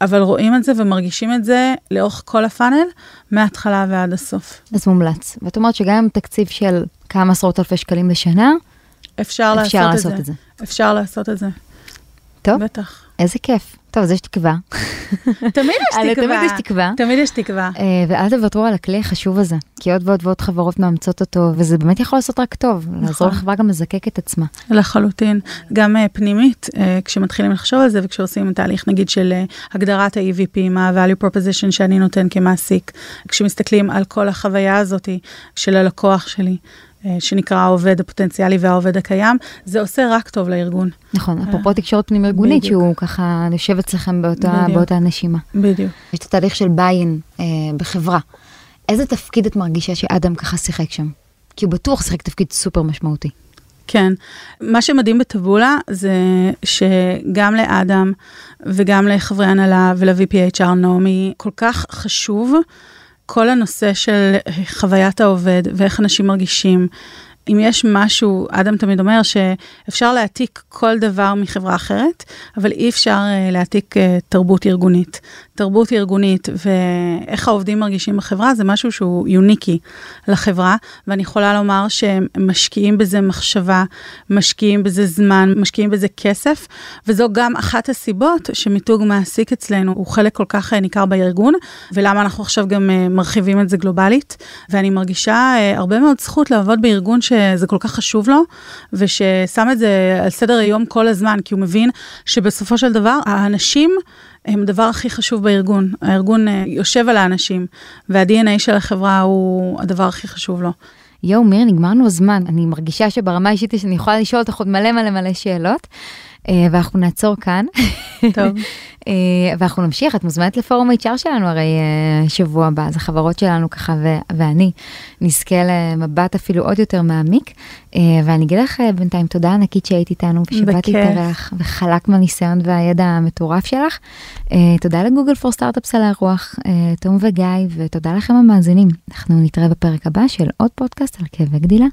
אבל רואים את זה ומרגישים את זה לאורך כל הפאנל, מההתחלה ועד הסוף. אז מומלץ. ואת אומרת שגם עם תקציב של כמה עשרות אלפי שקלים בשנה, אפשר, אפשר לעשות, לעשות את את זה. זה. אפשר לעשות את זה, טוב, בטח. איזה כיף. טוב, אז יש תקווה. תמיד יש תקווה. תמיד יש תקווה. תמיד יש תקווה. אה, ואל תוותרו על הכלי החשוב הזה, כי עוד ועוד ועוד חברות מאמצות אותו, וזה באמת יכול לעשות רק טוב, לעזור לחברה גם לזקק את עצמה. לחלוטין. גם uh, פנימית, uh, כשמתחילים לחשוב על זה וכשעושים תהליך נגיד של הגדרת ה-EVP, מה ה-value proposition שאני נותן כמעסיק, כשמסתכלים על כל החוויה הזאת של הלקוח שלי. Uh, שנקרא העובד הפוטנציאלי והעובד הקיים, זה עושה רק טוב לארגון. נכון, אפרופו תקשורת פנים ארגונית. שהוא ככה יושב אצלכם באותה. באותה נשימה. בדיוק. יש את התהליך של ביין אה, בחברה. איזה תפקיד את מרגישה שאדם ככה שיחק שם? כי הוא בטוח שיחק תפקיד סופר משמעותי. כן. מה שמדהים בטבולה זה שגם לאדם וגם לחברי הנהלה ול-VPHR נעמי כל כך חשוב כל הנושא של חוויית העובד ואיך אנשים מרגישים. אם יש משהו, אדם תמיד אומר שאפשר להעתיק כל דבר מחברה אחרת, אבל אי אפשר אה, להעתיק אה, תרבות ארגונית. תרבות ארגונית ואיך העובדים מרגישים בחברה זה משהו שהוא יוניקי לחברה, ואני יכולה לומר שהם משקיעים בזה מחשבה, משקיעים בזה זמן, משקיעים בזה כסף, וזו גם אחת הסיבות שמיתוג מעסיק אצלנו הוא חלק כל כך אה, ניכר בארגון, ולמה אנחנו עכשיו גם אה, מרחיבים את זה גלובלית, ואני מרגישה אה, הרבה מאוד זכות לעבוד בארגון שזה כל כך חשוב לו, וששם את זה על סדר היום כל הזמן, כי הוא מבין שבסופו של דבר האנשים הם הדבר הכי חשוב בארגון. הארגון אה, יושב על האנשים, וה-DNA של החברה הוא הדבר הכי חשוב לו. יואו, מירי, נגמר לנו הזמן. אני מרגישה שברמה האישית שאני יכולה לשאול אותך עוד מלא מלא מלא שאלות, ואנחנו נעצור כאן. טוב. אה, ואנחנו נמשיך, את מוזמנת לפורום HR שלנו הרי אה, שבוע הבא, אז החברות שלנו ככה ו- ואני נזכה למבט אפילו עוד יותר מעמיק. אה, ואני אגיד לך אה, בינתיים תודה ענקית שהיית איתנו ושבאת. להתארח וחלק מהניסיון והידע המטורף שלך. אה, תודה לגוגל פור סטארט-אפס על האירוח, אה, תום וגיא, ותודה לכם המאזינים. אנחנו נתראה בפרק הבא של עוד פודקאסט על כאבי גדילה.